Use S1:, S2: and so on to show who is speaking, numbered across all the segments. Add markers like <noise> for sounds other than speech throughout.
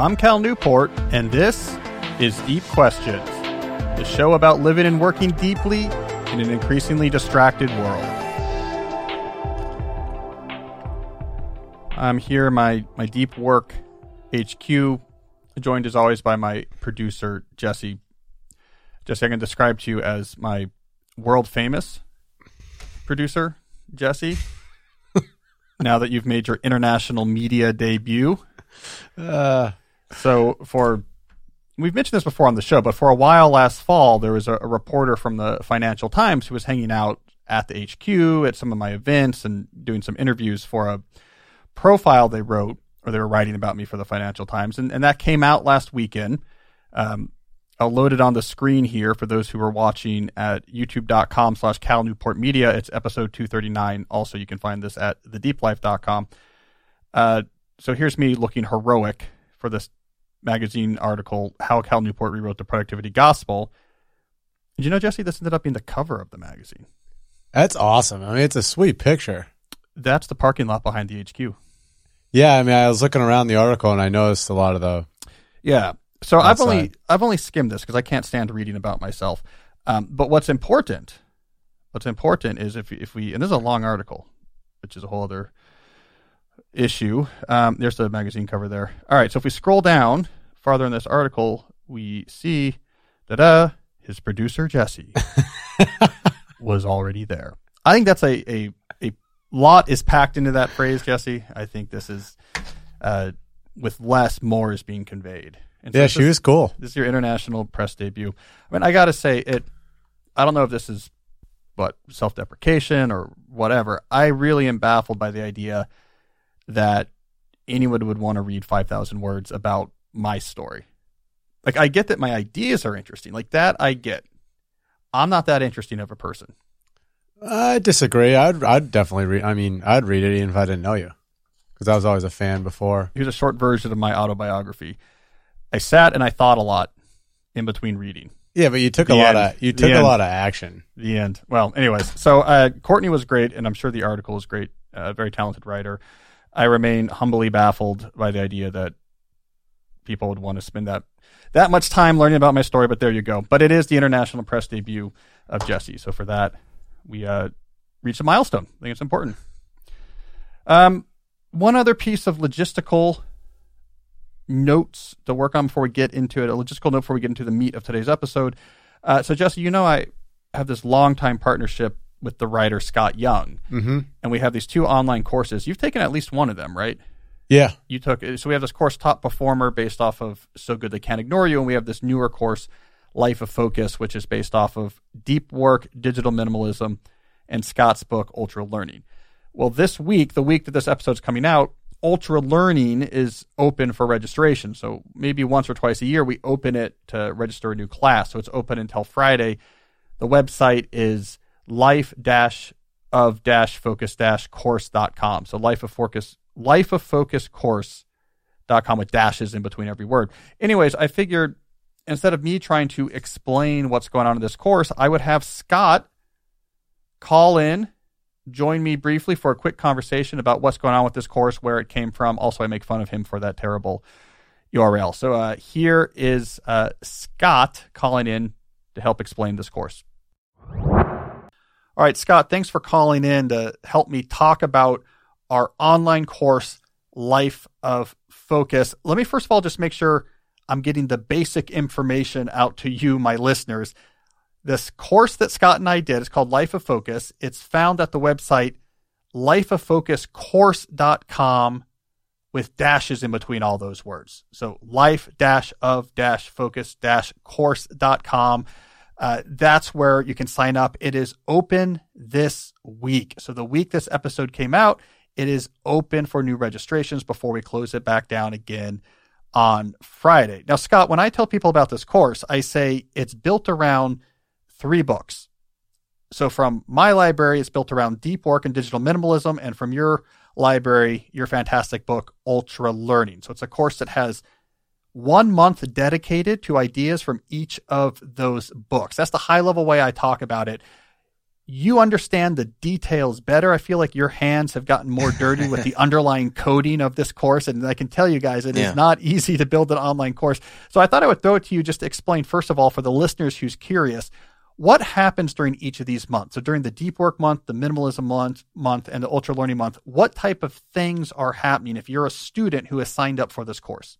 S1: I'm Cal Newport, and this is Deep Questions, the show about living and working deeply in an increasingly distracted world. I'm here, my my deep work HQ, joined as always by my producer Jesse. Jesse, I can describe to you as my world famous producer, Jesse. <laughs> now that you've made your international media debut.
S2: Uh,
S1: So for we've mentioned this before on the show, but for a while last fall, there was a, a reporter from the Financial Times who was hanging out at the HQ at some of my events and doing some interviews for a profile they wrote or they were writing about me for the Financial Times, and, and that came out last weekend. Um, I'll load it on the screen here for those who are watching at youtube.com slash Cal Newport Media. It's episode 239. Also, you can find this at thedeeplife.com. Uh, so here's me looking heroic for this magazine article, How Cal Newport Rewrote the Productivity Gospel. Did you know, Jesse, this ended up being the cover of the magazine?
S2: that's awesome. I mean, it's a sweet picture.
S1: That's the parking lot behind the HQ.
S2: Yeah, I mean, I was looking around the article and I noticed a lot of the.
S1: Yeah. So I've only I've only skimmed this because I can't stand reading about myself. Um, but what's important, what's important is if if we and this is a long article, which is a whole other issue. Um, there's the magazine cover there. All right. So if we scroll down farther in this article, we see da da his producer Jesse <laughs> was already there. I think that's a a a lot is packed into that phrase, Jesse. I think this is uh, with less, more is being conveyed. And so
S2: Yeah, she
S1: is-
S2: was cool.
S1: this is your international press debut. I mean, I got to say it. I don't know if this is but self-deprecation or whatever. I really am baffled by the idea that anyone would want to read five thousand words about my story. Like, I get that my ideas are interesting. Like that, I get. I'm not that interesting of a person.
S2: I disagree. I'd, I'd definitely read. I mean, I'd read it even if I didn't know you, because I was always a fan before.
S1: Here's a short version of my autobiography. I sat and I thought a lot in between reading.
S2: Yeah, but you took
S1: The
S2: a lot of you
S1: The
S2: took a
S1: end.
S2: lot of action.
S1: the end. Well, anyways, so uh, Courtney was great, and I'm sure the article is great. A very talented writer. I remain humbly baffled by the idea that people would want to spend that that much time learning about my story. But there you go. But it is the international press debut of Jesse, so for that, we uh, reached a milestone. I think it's important. Um, one other piece of logistical notes to work on before we get into it. A logistical note before we get into the meat of today's episode. Uh, so, Jesse, you know I have this long time partnership with the writer Scott Young,
S2: Mm-hmm.
S1: and we have these two online courses. You've taken at least one of them, right?
S2: Yeah,
S1: You took so we have this course Top Performer based off of So Good They Can't Ignore You, and we have this newer course Life of Focus, which is based off of Deep Work, Digital Minimalism, and Scott's book Ultra Learning. Well, this week, the week that this episode's coming out, Ultra Learning is open for registration. So maybe once or twice a year, we open it to register a new class. So it's open until Friday. The website is life dash of dash focus course.com. So life of focus, life of focus course.com with dashes in between every word. Anyways, I figured instead of me trying to explain what's going on in this course, I would have Scott call in, join me briefly for a quick conversation about what's going on with this course, where it came from. Also, I make fun of him for that terrible URL. So uh, here is uh, Scott calling in to help explain this course. All right, Scott, thanks for calling in to help me talk about our online course, Life of Focus. Let me first of all just make sure I'm getting the basic information out to you, my listeners. This course that Scott and I did is called Life of Focus. It's found at the website lifeoffocuscourse.com with dashes in between all those words. So life dash of dash focus dash course.com. Uh, that's where you can sign up. It is open this week. So the week this episode came out, it is open for new registrations before we close it back down again on Friday. Now, Scott, when I tell people about this course, I say it's built around three books. So from my library, it's built around deep work and digital minimalism, and from your library, your fantastic book, Ultra Learning. So it's a course that has one month dedicated to ideas from each of those books. That's the high level way I talk about it. you understand the details better. I feel like your hands have gotten more dirty with the <laughs> underlying coding of this course. And I can tell you guys, it yeah. is not easy to build an online course. So I thought I would throw it to you just to explain, first of all, for the listeners who's curious, what happens during each of these months? So during the deep work month, the minimalism month, month, and the ultra learning month, what type of things are happening if you're a student who has signed up for this course?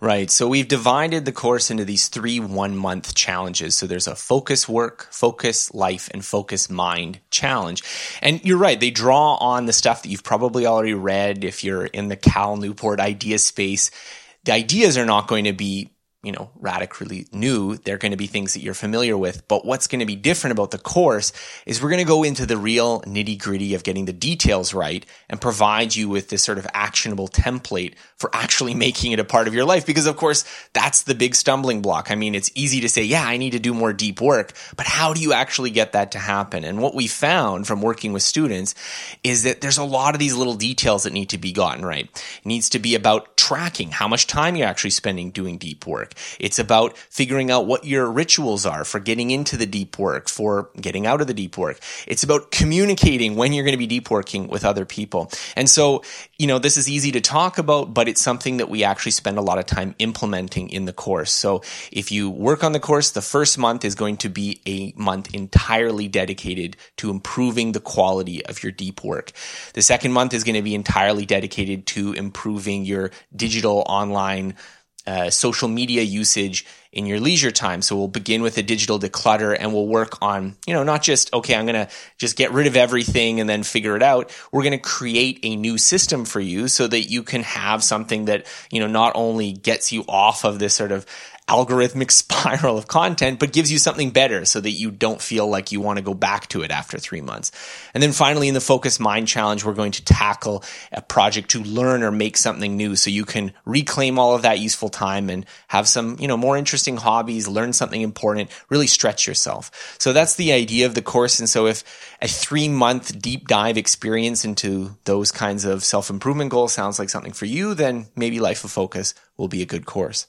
S3: Right. So we've divided the course into these three one month challenges. So there's a focus work, focus life, and focus mind challenge. And you're right. They draw on the stuff that you've probably already read if you're in the Cal Newport idea space. The ideas are not going to be you know, radically new. They're going to be things that you're familiar with. But what's going to be different about the course is we're going to go into the real nitty gritty of getting the details right and provide you with this sort of actionable template for actually <laughs> making it a part of your life. Because of course, that's the big stumbling block. I mean, it's easy to say, yeah, I need to do more deep work, but how do you actually get that to happen? And what we found from working with students is that there's a lot of these little details that need to be gotten right. It needs to be about tracking how much time you're actually spending doing deep work it's about figuring out what your rituals are for getting into the deep work, for getting out of the deep work. It's about communicating when you're going to be deep working with other people. And so, you know, this is easy to talk about, but it's something that we actually spend a lot of time implementing in the course. So if you work on the course, the first month is going to be a month entirely dedicated to improving the quality of your deep work. The second month is going to be entirely dedicated to improving your digital online uh, social media usage in your leisure time. So we'll begin with a digital declutter and we'll work on, you know, not just, okay, I'm going to just get rid of everything and then figure it out. We're going to create a new system for you so that you can have something that, you know, not only gets you off of this sort of algorithmic <laughs> spiral of content, but gives you something better so that you don't feel like you want to go back to it after three months. And then finally, in the Focus Mind Challenge, we're going to tackle a project to learn or make something new so you can reclaim all of that useful time and have some, you know, more interesting hobbies, learn something important, really stretch yourself. So that's the idea of the course. And so if a three month deep dive experience into those kinds of self improvement goals sounds like something for you, then maybe Life of Focus will be a good course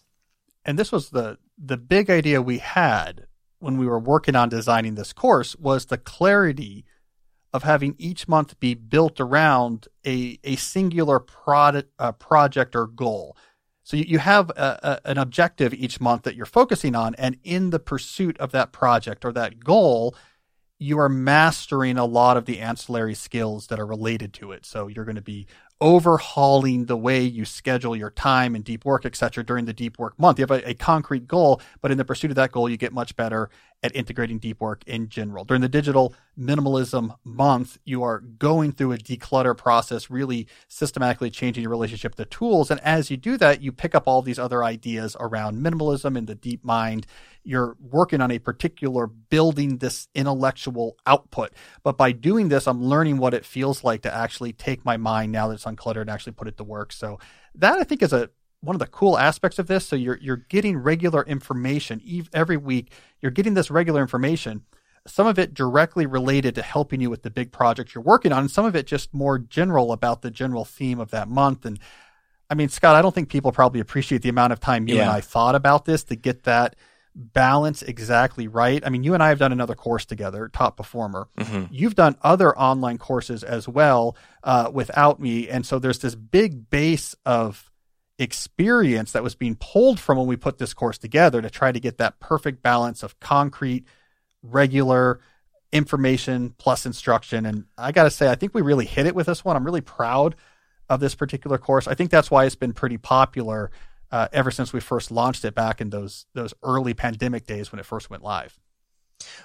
S1: and this was the the big idea we had when we were working on designing this course was the clarity of having each month be built around a, a singular product, uh, project or goal. So you, you have a, a, an objective each month that you're focusing on, and in the pursuit of that project or that goal, you are mastering a lot of the ancillary skills that are related to it. So you're going to be overhauling the way you schedule your time and deep work, et cetera, during the deep work month. You have a, a, concrete goal, but in the pursuit of that goal, you get much better at integrating deep work in general. During the digital minimalism month, you are going through a declutter process, really systematically changing your relationship to tools. And as you do that, you pick up all these other ideas around minimalism in the deep mind you're working on a particular building this intellectual output. But by doing this, I'm learning what it feels like to actually take my mind now that it's uncluttered and actually put it to work. So that I think is a one of the cool aspects of this. So you're you're getting regular information every week. You're getting this regular information. Some of it directly related to helping you with the big project you're working on, and some of it just more general about the general theme of that month. And I mean, Scott, I don't think people probably appreciate the amount of time you yeah. and I thought about this to get that balance exactly right. I mean, you and I have done another course together, Top Performer. Mm-hmm. You've done other online courses as well uh, without me. And so there's this big base of experience that was being pulled from when we put this course together to try to get that perfect balance of concrete, regular information plus instruction. And I got to say, I think we really hit it with this one. I'm really proud of this particular course. I think that's why it's been pretty popular uh, ever since we first launched it back in those those early pandemic days when it first went live.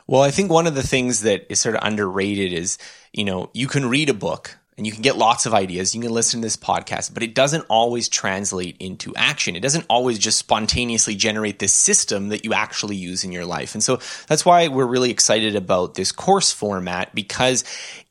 S3: Well, I think one of the things that is sort of underrated is, you know, you can read a book and you can get lots of ideas. You can listen to this podcast, but it doesn't always translate into action. It doesn't always just spontaneously generate this system that you actually use in your life. And so that's why we're really excited about this course format because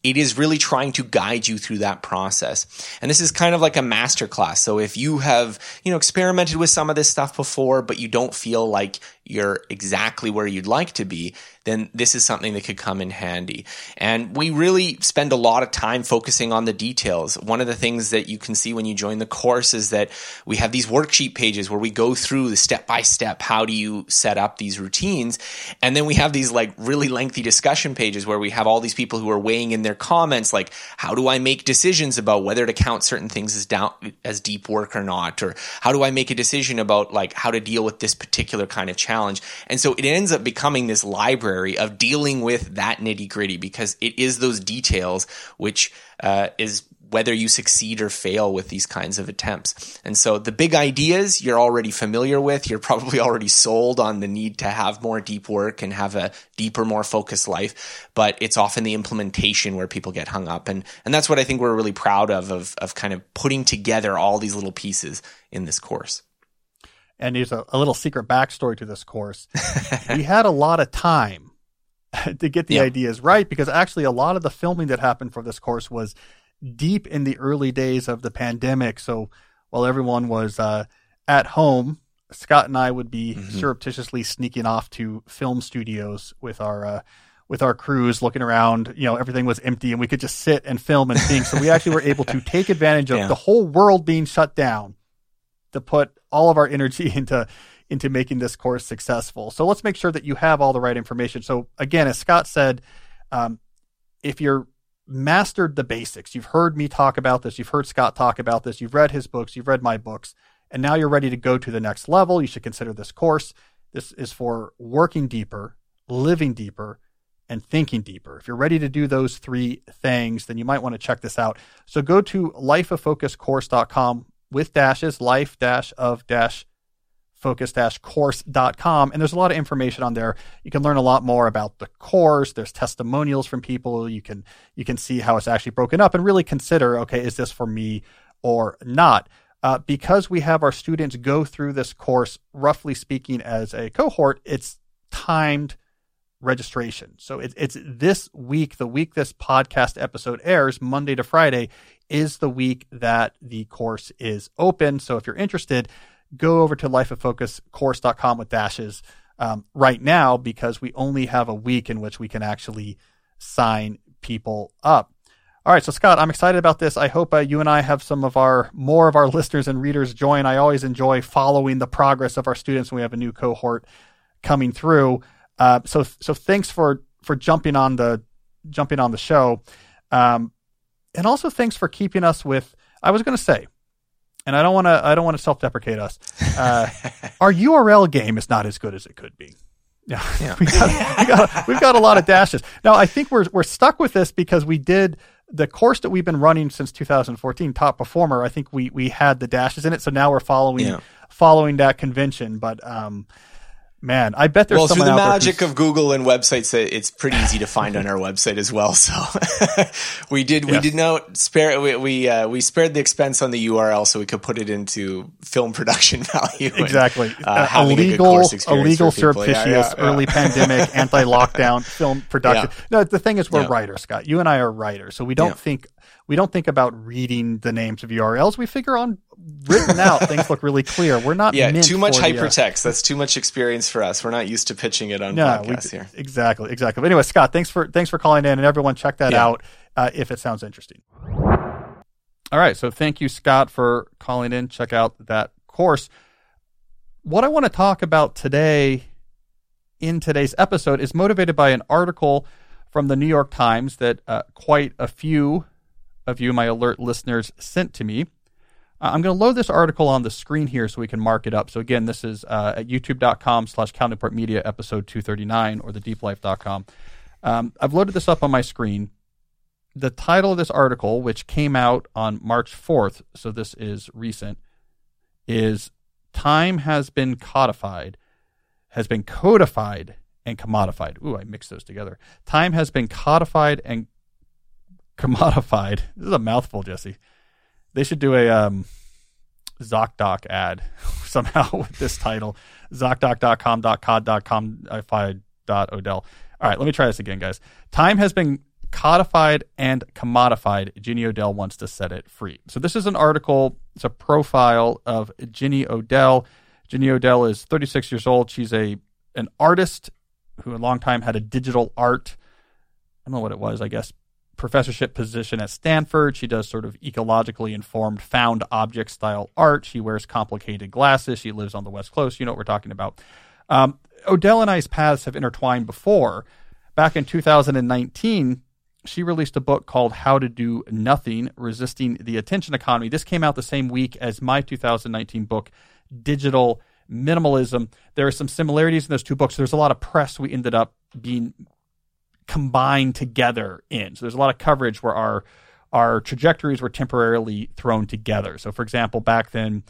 S3: it is really trying to guide you through that process. And this is kind of like a master class. So if you have, you know, experimented with some of this stuff before, but you don't feel like you're exactly where you'd like to be, then this is something that could come in handy. And we really spend a lot of time focusing on the details. One of the things that you can see when you join the course is that we have these worksheet pages where we go through the step by step how do you set up these routines. And then we have these like really lengthy discussion pages where we have all these people who are weighing in their comments like how do I make decisions about whether to count certain things as down as deep work or not or how do I make a decision about like how to deal with this particular kind of challenge. And so it ends up becoming this library library of dealing with that nitty gritty because it is those details which uh, is whether you succeed or fail with these kinds of attempts. And so the big ideas you're already familiar with, you're probably already sold on the need to have more deep work and have a deeper, more focused life. But it's often the implementation where people get hung up. And, and that's what I think we're really proud of, of, of kind of putting together all these little pieces in this course.
S1: And there's a, a little secret backstory to this course. <laughs> we had a lot of time <laughs> to get the yeah. ideas right because actually a lot of the filming that happened for this course was deep in the early days of the pandemic. So while everyone was uh, at home, Scott and I would be mm-hmm. surreptitiously sneaking off to film studios with our uh, with our crews, looking around. You know, everything was empty, and we could just sit and film and think. So we actually were able to <laughs> take advantage of yeah. the whole world being shut down to put all of our <laughs> energy into into making this course successful. So let's make sure that you have all the right information. So again, as Scott said, um, if you're mastered the basics, you've heard me talk about this, you've heard Scott talk about this, you've read his books, you've read my books, and now you're ready to go to the next level, you should consider this course. This is for working deeper, living deeper, and thinking deeper. If you're ready to do those three things, then you might want to check this out. So go to lifeoffocuscourse.com with dashes, life dash of dash focus-course.com and there's a lot of information on there. You can learn a lot more about the course. There's testimonials from people. You can you can see how it's actually broken up and really consider okay is this for me or not? Uh, because we have our students go through this course roughly speaking as a cohort it's timed registration so it, it's this week the week this podcast episode airs monday to friday is the week that the course is open so if you're interested go over to lifeoffocuscourse.com with dashes um, right now because we only have a week in which we can actually sign people up. All right, so Scott, I'm excited about this. I hope uh, you and I have some of our more of our <laughs> listeners and readers join. I always enjoy following the progress of our students when we have a new cohort coming through. Uh, so, so thanks for for jumping on the jumping on the show, um, and also thanks for keeping us with. I was going to say and I don't want to I don't want to self deprecate us. Uh, <laughs> our URL game is not as good as it could be. Yeah, <laughs> yeah. we got, we got, we've got a lot of dashes. Now I think we're we're stuck with this because we did the course that we've been running since 2014, top performer. I think we we had the dashes in it, so now we're following yeah. following that convention. But um, Man, I bet there's
S3: well through the magic of Google and websites. It's pretty easy to find on our website as well. <laughs> So we did we did not spare we we, uh, we spared the expense on the URL so we could put it into film production <laughs> value.
S1: Exactly, and, uh, uh, illegal, illegal, surreptitious, yeah, yeah, yeah. early pandemic, <laughs> anti lockdown film production. No, the thing is, we're writers, Scott. You and I are writers, so we don't think we don't think about reading the names of URLs. We figure on written out things look really clear. We're not <laughs>
S3: yeah too much hypertext. Uh, That's too much experience for us. We're not used to pitching it on no, podcasts we, here.
S1: Exactly, exactly. But anyway, Scott, thanks for thanks for calling in, and everyone check that yeah. out uh, if it sounds interesting. All right, so thank you, Scott, for calling in. Check out that course. What I want to talk about today in today's episode is motivated by an article from the New York Times that uh, quite a few of you, my alert listeners, sent to me. Uh, I'm going to load this article on the screen here so we can mark it up. So again, this is uh, at youtube.com slash Cal Newport Media episode 239 or the deeplife.com. Um, I've loaded this up on my screen. The title of this article, which came out on March 4th, so this is recent, is Time Has Been Codified, has been codified and commodified. Ooh, I mixed those together. Time has been codified and commodified. <laughs> This is a mouthful, Jesse. They should do a um, ZocDoc ad <laughs> somehow with this title. ZocDoc.com.cod.com. All right, let me try this again, guys. Time has been codified and commodified. Jenny Odell wants to set it free. So this is an article. It's a profile of Jenny Odell. Jenny Odell is 36 years old. She's a an artist who a long time had a digital art. I don't know what it was. I guess professorship position at Stanford. She does sort of ecologically informed found object style art. She wears complicated glasses. She lives on the West Coast. You know what we're talking about. Um, Odell and I's paths have intertwined before. Back in 2019, she released a book called How to Do Nothing Resisting the Attention Economy. This came out the same week as my 2019 book, Digital Minimalism. There are some similarities in those two books. There's a lot of press we ended up being combined together in. So there's a lot of coverage where our our trajectories were temporarily thrown together. So, for example, back then,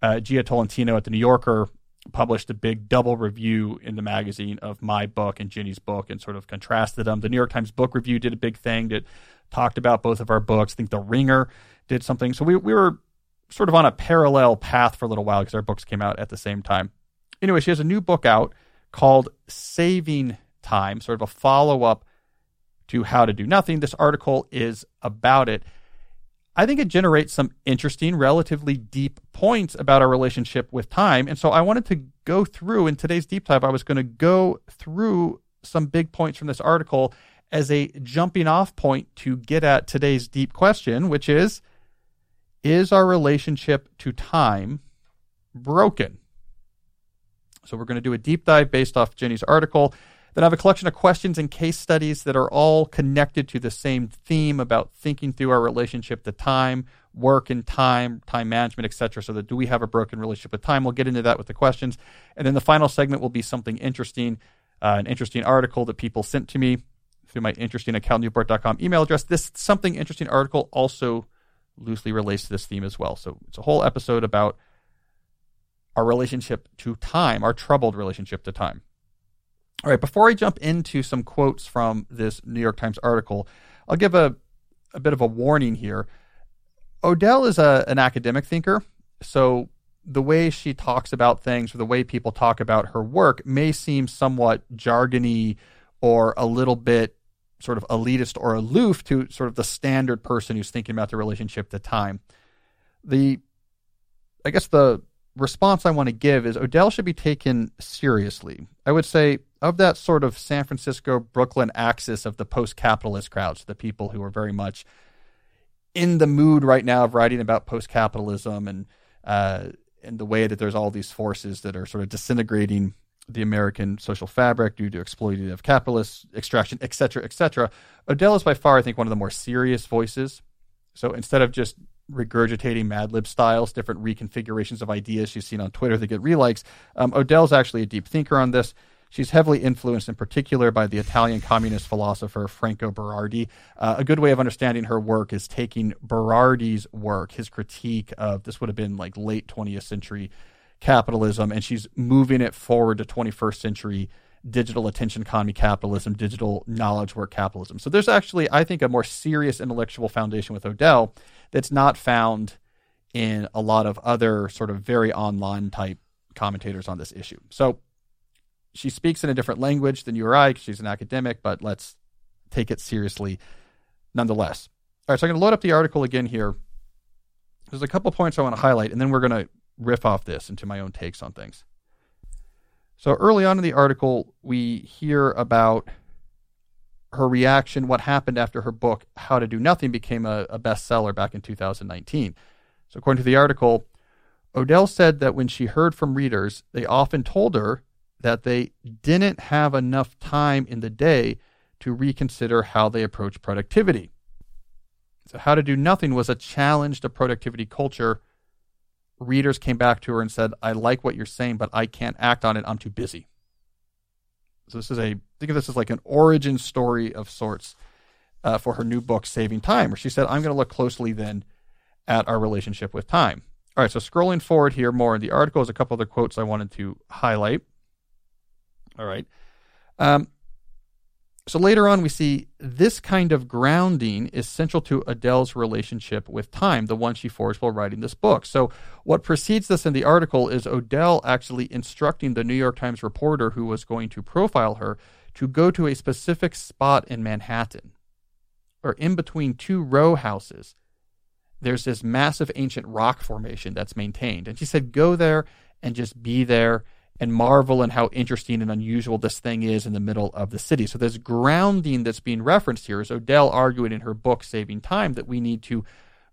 S1: uh, Jia Tolentino at the New Yorker published a big double review in the magazine of my book and Jenny's book and sort of contrasted them. The New York Times Book Review did a big thing that talked about both of our books. I think The Ringer did something. So we, we were sort of on a parallel path for a little while because our books came out at the same time. Anyway, she has a new book out called Saving Time, sort of a follow up to How to Do Nothing. This article is about it. I think it generates some interesting, relatively deep points about our relationship with time. And so I wanted to go through in today's deep dive, I was going to go through some big points from this article as a jumping off point to get at today's deep question, which is Is our relationship to time broken? So we're going to do a deep dive based off Jenny's article. Then I have a collection of questions and case studies that are all connected to the same theme about thinking through our relationship to time, work and time, time management, etc. So that do we have a broken relationship with time? We'll get into that with the questions. And then the final segment will be something interesting, uh, an interesting article that people sent to me through my interesting at calnewport.com email address. This something interesting article also loosely relates to this theme as well. So it's a whole episode about our relationship to time, our troubled relationship to time. All right, before I jump into some quotes from this New York Times article, I'll give a, a bit of a warning here. Odell is a, an academic thinker, so the way she talks about things or the way people talk about her work may seem somewhat jargony or a little bit sort of elitist or aloof to sort of the standard person who's thinking about the relationship to time. The I guess the response I want to give is Odell should be taken seriously. I would say of that sort of San Francisco Brooklyn axis of the post capitalist crowds, the people who are very much in the mood right now of writing about post capitalism and uh, and the way that there's all these forces that are sort of disintegrating the American social fabric due to exploitative capitalist extraction, et cetera, et cetera. Odell is by far, I think, one of the more serious voices. So instead of just regurgitating Mad Lib styles, different reconfigurations of ideas she's seen on Twitter that get relikes, um, Odell's actually a deep thinker on this. She's heavily influenced, in particular, by the Italian communist philosopher Franco Berardi. Uh, a good way of understanding her work is taking Berardi's work, his critique of this would have been like late 20th century capitalism, and she's moving it forward to 21st century digital attention economy capitalism, digital knowledge work capitalism. So there's actually, I think, a more serious intellectual foundation with Odell that's not found in a lot of other sort of very online type commentators on this issue. So she speaks in a different language than you or I. Because she's an academic, but let's take it seriously nonetheless. All right, so I'm going to load up the article again here. There's a couple points I want to highlight, and then we're going to riff off this into my own takes on things. So early on in the article, we hear about her reaction, what happened after her book, How to Do Nothing, became a, a bestseller back in 2019. So, according to the article, Odell said that when she heard from readers, they often told her that they didn't have enough time in the day to reconsider how they approach productivity. So, How to Do Nothing was a challenge to productivity culture. Readers came back to her and said, I like what you're saying, but I can't act on it. I'm too busy. So, this is a, think of this as like an origin story of sorts uh, for her new book, Saving Time, where she said, I'm going to look closely then at our relationship with time. All right, so scrolling forward here more in the article is a couple other quotes I wanted to highlight. All right. Um, so later on, we see this kind of grounding is central to Odell's relationship with time, the one she forged while writing this book. So, what precedes this in the article is Odell actually instructing the New York Times reporter who was going to profile her to go to a specific spot in Manhattan, or in between two row houses. There's this massive ancient rock formation that's maintained. And she said, Go there and just be there and marvel and how interesting and unusual this thing is in the middle of the city. So this grounding that's being referenced here is Odell arguing in her book Saving Time that we need to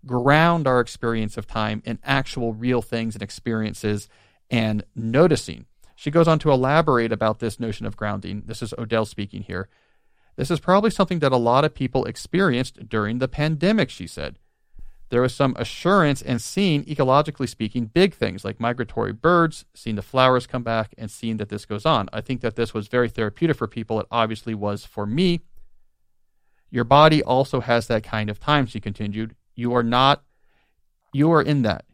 S1: ground our experience of time in actual real things and experiences and noticing. She goes on to elaborate about this notion of grounding. This is Odell speaking here. This is probably something that a lot of people experienced during the pandemic, she said. There was some assurance and seeing, ecologically speaking, big things like migratory birds, seeing the flowers come back, and seeing that this goes on. I think that this was very therapeutic for people. It obviously was for me. Your body also has that kind of time, she continued. You are not, you are in that.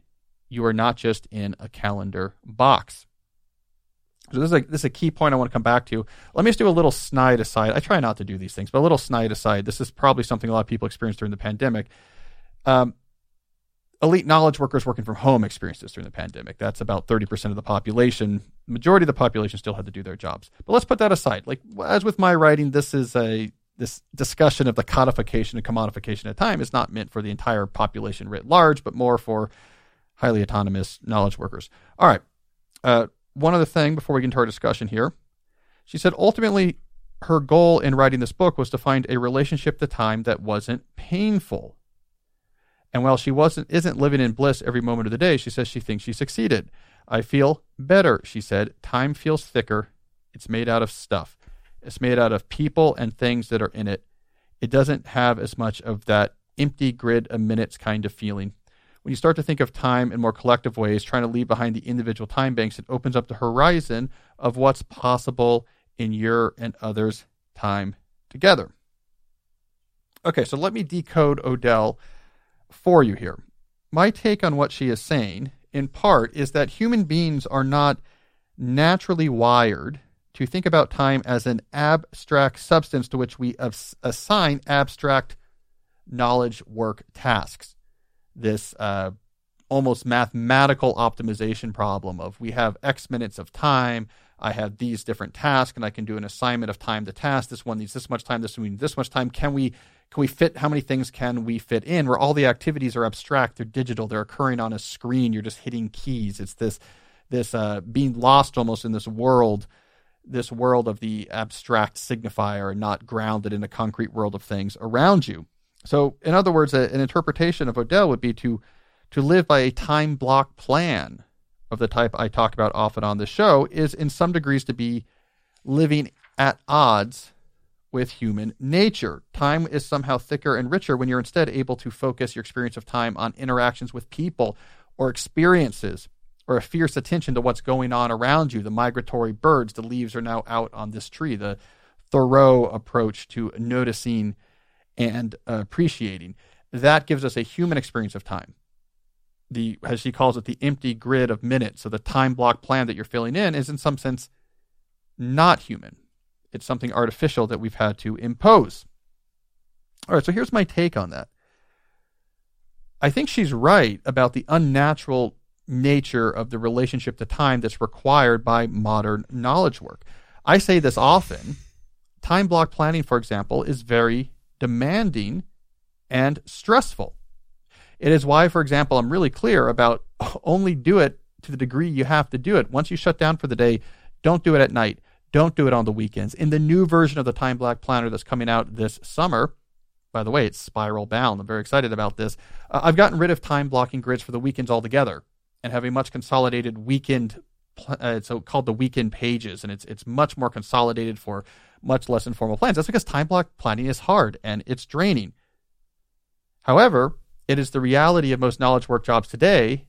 S1: You are not just in a calendar box. So this is, a, this is a key point I want to come back to. Let me just do a little snide aside. I try not to do these things, but a little snide aside. This is probably something a lot of people experienced during the pandemic. Um, elite knowledge workers working from home experienced this during the pandemic. That's about 30% of the population. Majority of the population still had to do their jobs. But let's put that aside. Like as with my writing, this is a this discussion of the codification and commodification of time is not meant for the entire population writ large, but more for highly autonomous knowledge workers. All right. Uh, one other thing before we get into our discussion here. She said ultimately her goal in writing this book was to find a relationship to time that wasn't painful. And while she wasn't isn't living in bliss every moment of the day, she says she thinks she succeeded. I feel better, she said. Time feels thicker. It's made out of stuff. It's made out of people and things that are in it. It doesn't have as much of that empty grid of minutes kind of feeling. When you start to think of time in more collective ways, trying to leave behind the individual time banks, it opens up the horizon of what's possible in your and others' time together. Okay, so let me decode Odell for you here. My take on what she is saying, in part, is that human beings are not naturally wired to think about time as an abstract substance to which we assign abstract knowledge work tasks. This uh, almost mathematical optimization problem of we have X minutes of time. I have these different tasks, and I can do an assignment of time to task. This one needs this much time. This one needs this much time. Can we can we fit how many things can we fit in where all the activities are abstract they're digital they're occurring on a screen you're just hitting keys it's this this uh, being lost almost in this world this world of the abstract signifier and not grounded in a concrete world of things around you so in other words a, an interpretation of odell would be to to live by a time block plan of the type i talk about often on the show is in some degrees to be living at odds with human nature. Time is somehow thicker and richer when you're instead able to focus your experience of time on interactions with people or experiences or a fierce attention to what's going on around you. The migratory birds, the leaves are now out on this tree. The Thoreau approach to noticing and appreciating. That gives us a human experience of time. The, as she calls it, the empty grid of minutes. So the time block plan that you're filling in is in some sense not human it's something artificial that we've had to impose. All right, so here's my take on that. I think she's right about the unnatural nature of the relationship to time that's required by modern knowledge work. I say this often. Time block planning, for example, is very demanding and stressful. It is why, for example, I'm really clear about <laughs> only do it to the degree you have to do it. Once you shut down for the day, don't do it at night. Don't do it on the weekends. In the new version of the Time Block Planner that's coming out this summer, by the way, it's spiral bound. I'm very excited about this. Uh, I've gotten rid of time blocking grids for the weekends altogether and have a much consolidated weekend. Uh, it's called the weekend pages, and it's it's much more consolidated for much less informal plans. That's because time block planning is hard and it's draining. However, it is the reality of most knowledge work jobs today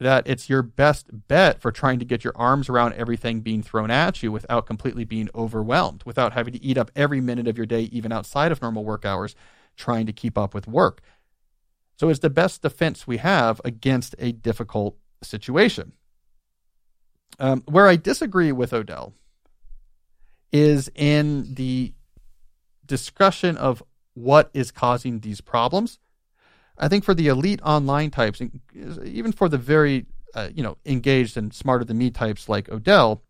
S1: that it's your best bet for trying to get your arms around everything being thrown at you without completely being overwhelmed, without having to eat up every minute of your day, even outside of normal work hours, trying to keep up with work. So it's the best defense we have against a difficult situation. Um, where I disagree with Odell is in the discussion of what is causing these problems I think for the elite online types, even for the very uh, you know engaged and smarter than me types like Odell,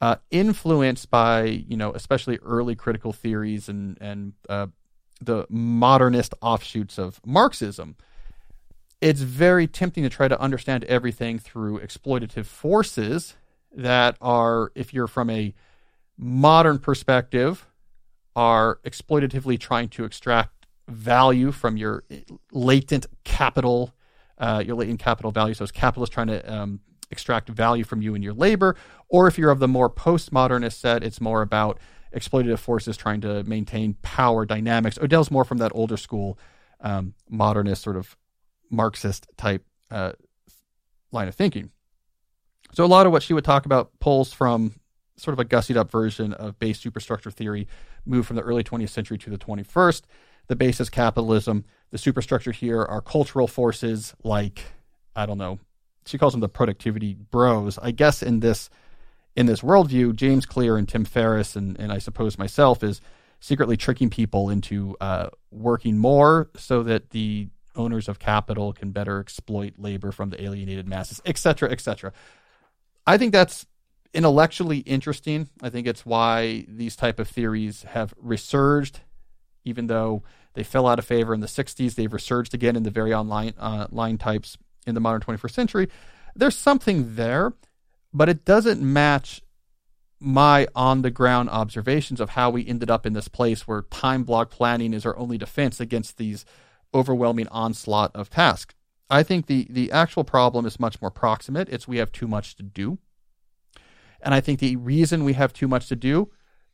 S1: uh, influenced by you know especially early critical theories and and uh, the modernist offshoots of Marxism, it's very tempting to try to understand everything through exploitative forces that are, if you're from a modern perspective, are exploitatively trying to extract value from your latent capital, uh, your latent capital value. So it's capitalists trying to um, extract value from you and your labor. Or if you're of the more postmodernist set, it's more about exploitative forces trying to maintain power dynamics. Odell's more from that older school, um, modernist sort of Marxist type uh, line of thinking. So a lot of what she would talk about pulls from sort of a gussied up version of base superstructure theory, moved from the early 20th century to the 21st. The base is capitalism. The superstructure here are cultural forces like, I don't know, she calls them the productivity bros. I guess in this in this worldview, James Clear and Tim Ferriss, and, and I suppose myself, is secretly tricking people into uh, working more so that the owners of capital can better exploit labor from the alienated masses, et cetera, et cetera. I think that's intellectually interesting. I think it's why these type of theories have resurged, even though they fell out of favor in the 60s. They've resurged again in the very online uh, line types in the modern 21st century. There's something there, but it doesn't match my on the ground observations of how we ended up in this place where time block planning is our only defense against these overwhelming onslaught of tasks. I think the the actual problem is much more proximate. It's we have too much to do. And I think the reason we have too much to do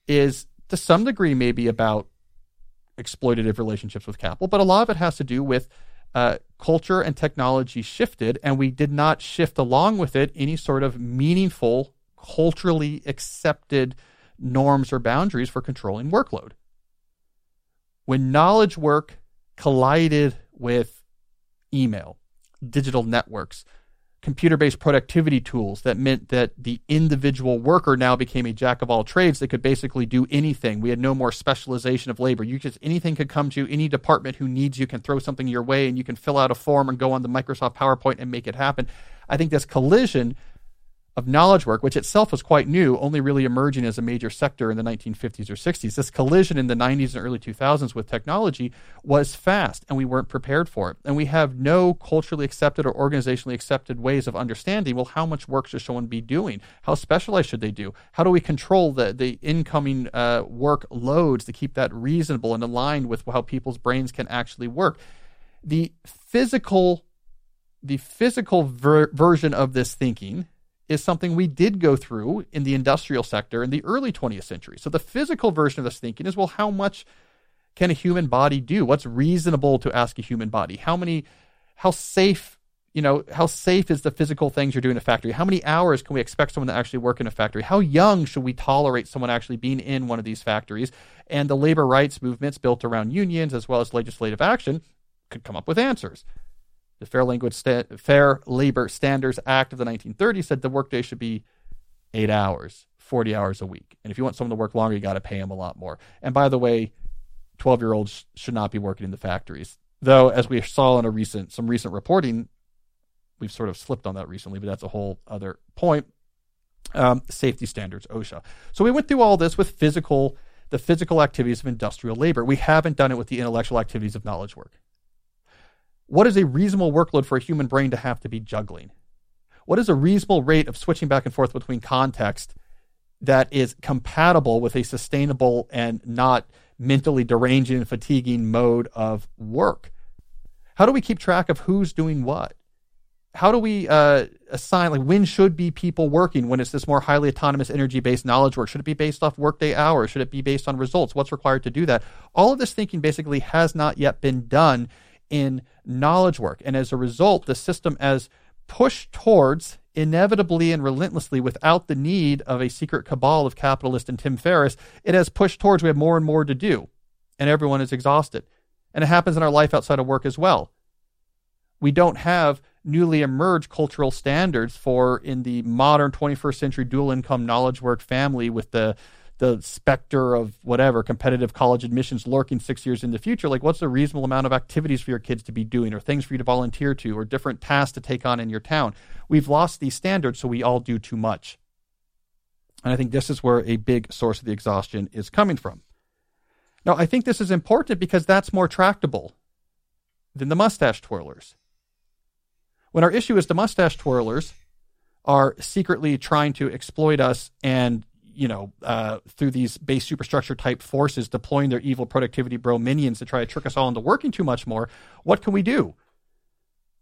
S1: is to some degree maybe about exploitative relationships with capital, but a lot of it has to do with uh, culture and technology shifted, and we did not shift along with it any sort of meaningful, culturally accepted norms or boundaries for controlling workload. When knowledge work collided with email, digital networks, computer based productivity tools that meant that the individual worker now became a jack of all trades that could basically do anything. We had no more specialization of labor. You just anything could come to any department who needs you can throw something your way and you can fill out a form and go on the Microsoft PowerPoint and make it happen. I think this collision of knowledge work, which itself was quite new, only really emerging as a major sector in the 1950s or 60s. This collision in the 90s and early 2000s with technology was fast, and we weren't prepared for it. And we have no culturally accepted or organizationally accepted ways of understanding well, how much work should someone be doing? How specialized should they do? How do we control the, the incoming uh, work loads to keep that reasonable and aligned with how people's brains can actually work? The physical the physical ver- version of this thinking is something we did go through in the industrial sector in the early 20th century. So the physical version of this thinking is well, how much can a human body do? What's reasonable to ask a human body? How many, how safe, you know, how safe is the physical things you're doing in a factory? How many hours can we expect someone to actually work in a factory? How young should we tolerate someone actually being in one of these factories? And the labor rights movements built around unions as well as legislative action could come up with answers. The Fair, Language Sta- Fair Labor Standards Act of the 1930s said the workday should be eight hours, 40 hours a week. And if you want someone to work longer, you got to pay them a lot more. And by the way, 12 year olds should not be working in the factories. Though, as we saw in a recent some recent reporting, we've sort of slipped on that recently, but that's a whole other point. Um, safety standards, OSHA. So we went through all this with physical, the physical activities of industrial labor. We haven't done it with the intellectual activities of knowledge work. What is a reasonable workload for a human brain to have to be juggling? What is a reasonable rate of switching back and forth between context that is compatible with a sustainable and not mentally deranging and fatiguing mode of work? How do we keep track of who's doing what? How do we uh, assign, like, when should be people working when it's this more highly autonomous, energy based knowledge work? Should it be based off workday hours? Should it be based on results? What's required to do that? All of this thinking basically has not yet been done in knowledge work. And as a result, the system has pushed towards inevitably and relentlessly without the need of a secret cabal of capitalists and Tim Ferriss, it has pushed towards we have more and more to do. And everyone is exhausted. And it happens in our life outside of work as well. We don't have newly emerged cultural standards for in the modern 21st century dual income knowledge work family with the the specter of whatever competitive college admissions lurking six years in the future, like what's a reasonable amount of activities for your kids to be doing, or things for you to volunteer to, or different tasks to take on in your town? We've lost these standards, so we all do too much. And I think this is where a big source of the exhaustion is coming from. Now, I think this is important because that's more tractable than the mustache twirlers. When our issue is the mustache twirlers, are secretly trying to exploit us and you know, uh, through these base superstructure type forces deploying their evil productivity bro minions to try to trick us all into working too much more, what can we do?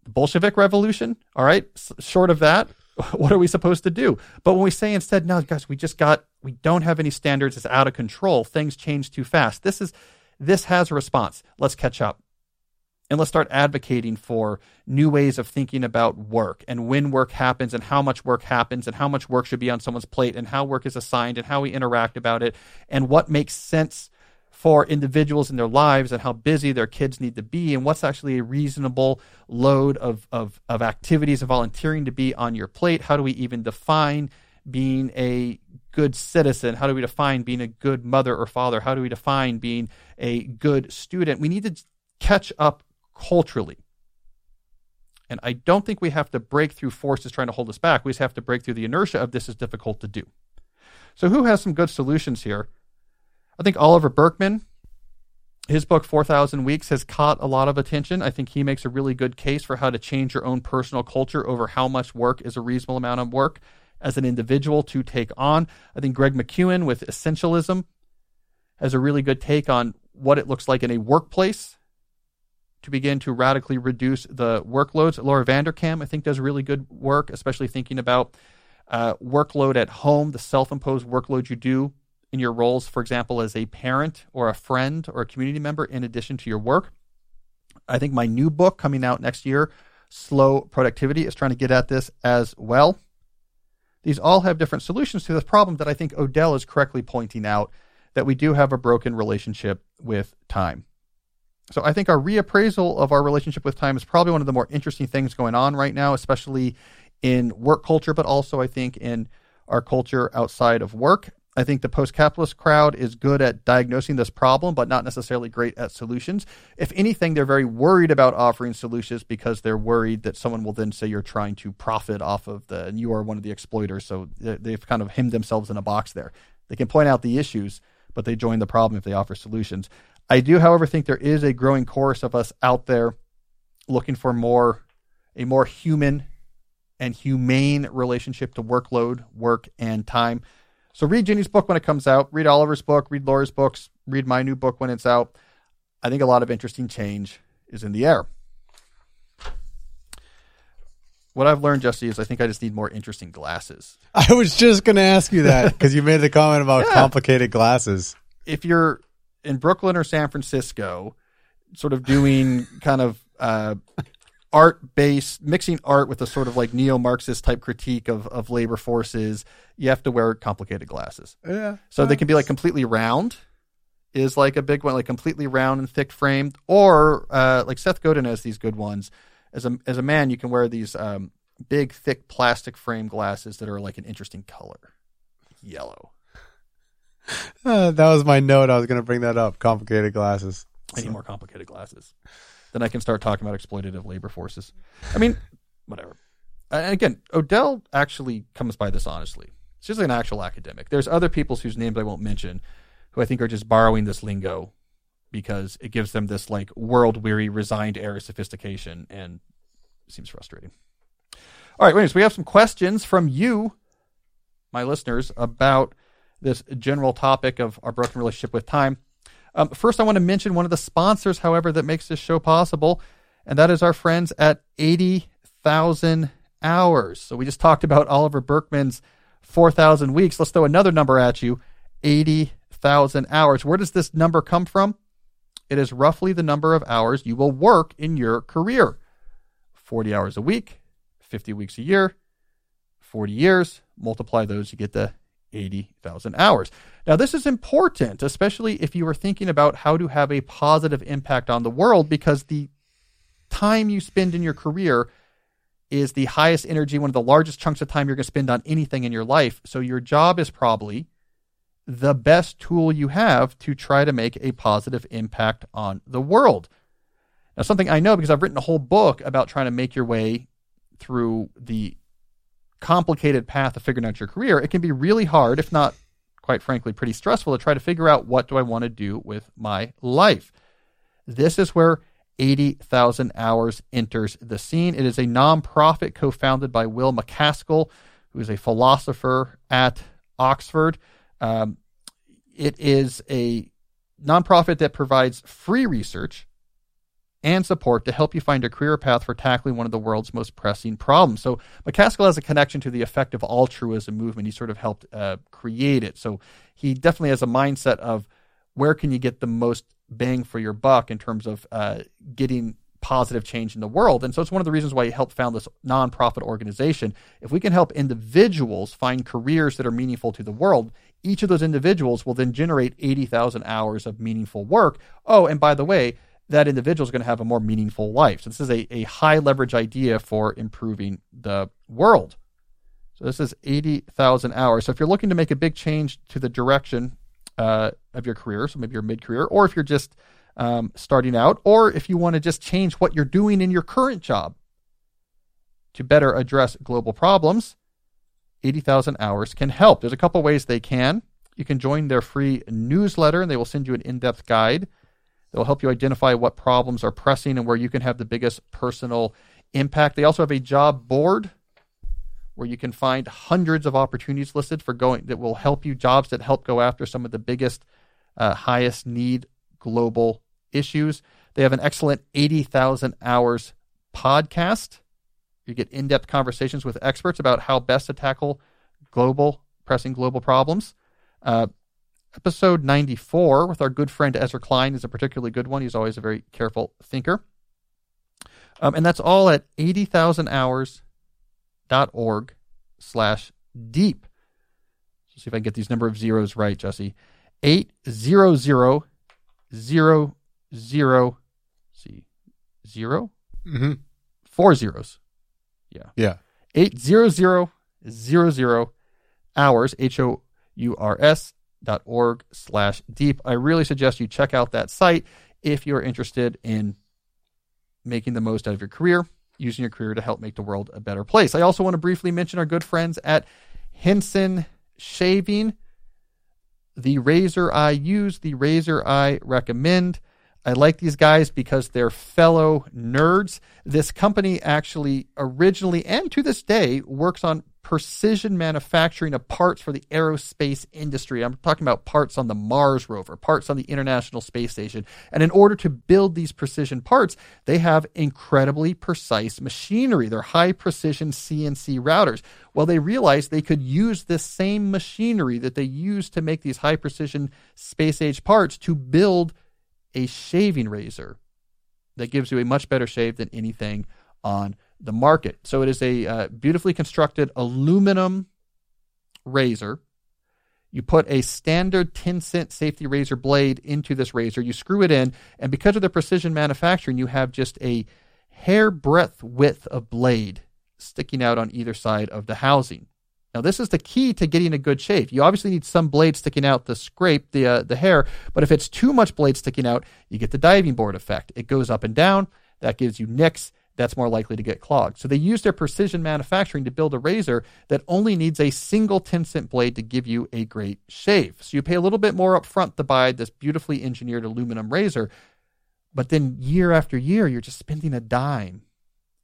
S1: The Bolshevik revolution? All right. S- short of that, <laughs> what are we supposed to do? But when we say instead, no, guys, we just got, we don't have any standards. It's out of control. Things change too fast. This is, this has a response. Let's catch up and let's start advocating for new ways of thinking about work and when work happens and how much work happens and how much work should be on someone's plate and how work is assigned and how we interact about it and what makes sense for individuals in their lives and how busy their kids need to be and what's actually a reasonable load of, of, of activities and volunteering to be on your plate. How do we even define being a good citizen? How do we define being a good mother or father? How do we define being a good student? We need to catch up culturally. And I don't think we have to break through forces trying to hold us back. We just have to break through the inertia of this is difficult to do. So, who has some good solutions here? I think Oliver Burkeman, his book 4000 Weeks has caught a lot of attention. I think he makes a really good case for how to change your own personal culture over how much work is a reasonable amount of work as an individual to take on. I think Greg McKeown with Essentialism has a really good take on what it looks like in a workplace to begin to radically reduce the workloads. Laura Vanderkam, I think, does really good work, especially thinking about uh, workload at home, the self imposed workload you do in your roles, for example, as a parent or a friend or a community member, in addition to your work. I think my new book coming out next year, Slow Productivity, is trying to get at this as well. These all have different solutions to this problem that I think Odell is correctly pointing out that we do have a broken relationship with time. So I think our reappraisal of our relationship with time is probably one of the more interesting things going on right now, especially in work culture, but also I think in our culture outside of work. I think the post capitalist crowd is good at diagnosing this problem, but not necessarily great at solutions. If anything, they're very worried about offering solutions because they're worried that someone will then say you're trying to profit off of the, and you are one of the exploiters. So they've kind of hemmed themselves in a box there. They can point out the issues, but they join the problem if they offer solutions. I do, however, think there is a growing chorus of us out there looking for more, a more human and humane relationship to workload, work, and time. So read Jenny's book when it comes out. Read Oliver's book. Read Laura's books. Read my new book when it's out. I think a lot of interesting change is in the air. What I've learned, Jesse, is I think I just need more interesting glasses. <laughs>
S2: I was just going to ask you that because you made the comment about <laughs> yeah. complicated glasses.
S1: If you're in Brooklyn or San Francisco, sort of doing <laughs> kind of uh, art based, mixing art with a sort of like neo Marxist type critique of, of labor forces, you have to wear complicated glasses.
S2: Yeah.
S1: So they can be like completely round, is like a big one, like completely round and thick framed, or uh, like Seth Godin has these good ones. As a as a man, you can wear these um, big, thick plastic frame glasses that are like an interesting color, yellow. <laughs>
S2: Uh, that was my note. I was going to bring that up. Complicated glasses.
S1: I need more complicated glasses. Then I can start talking about exploitative labor forces. I mean, whatever. And again, Odell actually comes by this honestly. She's an actual academic. There's other people whose names I won't mention who I think are just borrowing this lingo because it gives them this like world weary, resigned air of sophistication and seems frustrating. All right, anyways, we have some questions from you, my listeners, about this general topic of our broken relationship with time. Um, first, I want to mention one of the sponsors, however, that makes this show possible, and that is our friends at 80,000 hours. So we just talked about Oliver Burkeman's 4,000 weeks. Let's throw another number at you 80,000 hours. Where does this number come from? It is roughly the number of hours you will work in your career 40 hours a week, 50 weeks a year, 40 years. Multiply those, you get the 80,000 hours. Now, this is important, especially if you are thinking about how to have a positive impact on the world, because the time you spend in your career is the highest energy, one of the largest chunks of time you're going to spend on anything in your life. So, your job is probably the best tool you have to try to make a positive impact on the world. Now, something I know because I've written a whole book about trying to make your way through the complicated path of figuring out your career, it can be really hard, if not quite frankly pretty stressful to try to figure out what do I want to do with my life. This is where 80,000 hours enters the scene. It is a nonprofit co-founded by Will MacAskill, who is a philosopher at Oxford. Um, it is a nonprofit that provides free research and support to help you find a career path for tackling one of the world's most pressing problems. So MacAskill has a connection to the effective altruism movement. He sort of helped uh, create it. So he definitely has a mindset of where can you get the most bang for your buck in terms of uh, getting positive change in the world. And so it's one of the reasons why he helped found this nonprofit organization. If we can help individuals find careers that are meaningful to the world, each of those individuals will then generate 80,000 hours of meaningful work. Oh, and by the way, that individual is going to have a more meaningful life. So this is a, a high leverage idea for improving the world. So this is 80,000 hours. So if you're looking to make a big change to the direction uh, of your career, so maybe you're mid career, or if you're just um, starting out, or if you want to just change what you're doing in your current job to better address global problems, 80,000 hours can help. There's a couple ways they can. You can join their free newsletter, and they will send you an in depth guide that will help you identify what problems are pressing and where you can have the biggest personal impact. They also have a job board where you can find hundreds of opportunities listed for going that will help you jobs that help go after some of the biggest, uh, highest need global issues. They have an excellent 80,000 hours podcast. You get in depth conversations with experts about how best to tackle global, pressing global problems. Uh, episode 94 with our good friend Ezra Klein is a particularly good one. He's always a very careful thinker. Um, and that's all at 80,000hours.org slash deep. Let's see if I can get these number of zeros right, Jesse. 800 zero see zero
S2: Mm-hmm.
S1: four zeros yeah
S2: Yeah.
S1: eight zero zero zero zero hours h o u r s org slash deep. I really suggest you check out that site if you're interested in making the most out of your career using your career to help make the world a better place. I also want to briefly mention our good friends at henson shaving. The razor i use the razor i recommend. I like these guys because they're fellow nerds. This company actually originally and to this day works on precision manufacturing of parts for the aerospace industry. I'm talking about parts on the Mars rover, parts on the International Space Station. And in order to build these precision parts, they have incredibly precise machinery. They're high precision CNC routers. Well, they realized they could use this same machinery that they use to make these high precision space age parts to build a shaving razor that gives you a much better shave than anything on the market. So it is a uh, beautifully constructed aluminum razor. You put a standard 10 cent safety razor blade into this razor, you screw it in, and because of the precision manufacturing, you have just a hair breadth width of blade sticking out on either side of the housing. Now, this is the key to getting a good shave. You obviously need some blade sticking out to scrape the uh, the hair, but if it's too much blade sticking out, you get the diving board effect. It goes up and down. That gives you nicks. That's more likely to get clogged. So they use their precision manufacturing to build a razor that only needs a single 10 cent blade to give you a great shave. So you pay a little bit more up front to buy this beautifully engineered aluminum razor, but then year after year, you're just spending a dime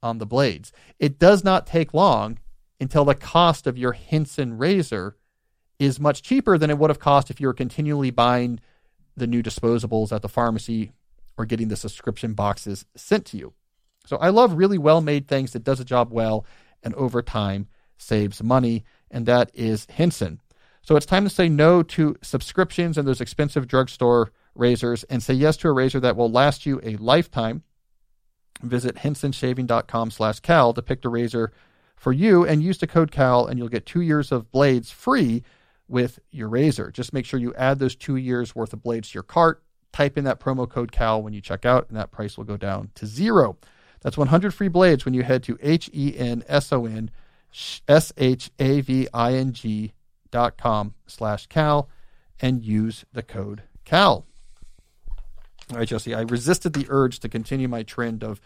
S1: on the blades. It does not take long until the cost of your Henson razor is much cheaper than it would have cost if you were continually buying the new disposables at the pharmacy or getting the subscription boxes sent to you. So I love really well made things that does a job well and over time saves money, and that is Henson. So it's time to say no to subscriptions and those expensive drugstore razors and say yes to a razor that will last you a lifetime. Visit hensonshaving.com slash cal to pick the razor for you and use the code CAL and you'll get two years of blades free with your razor. Just make sure you add those two years worth of blades to your cart. Type in that promo code CAL when you check out, and that price will go down to zero. That's 100 free blades when you head to H E N S O N S H A V I N G dot com slash CAL and use the code CAL. All right, Jesse, I resisted the urge to continue my trend of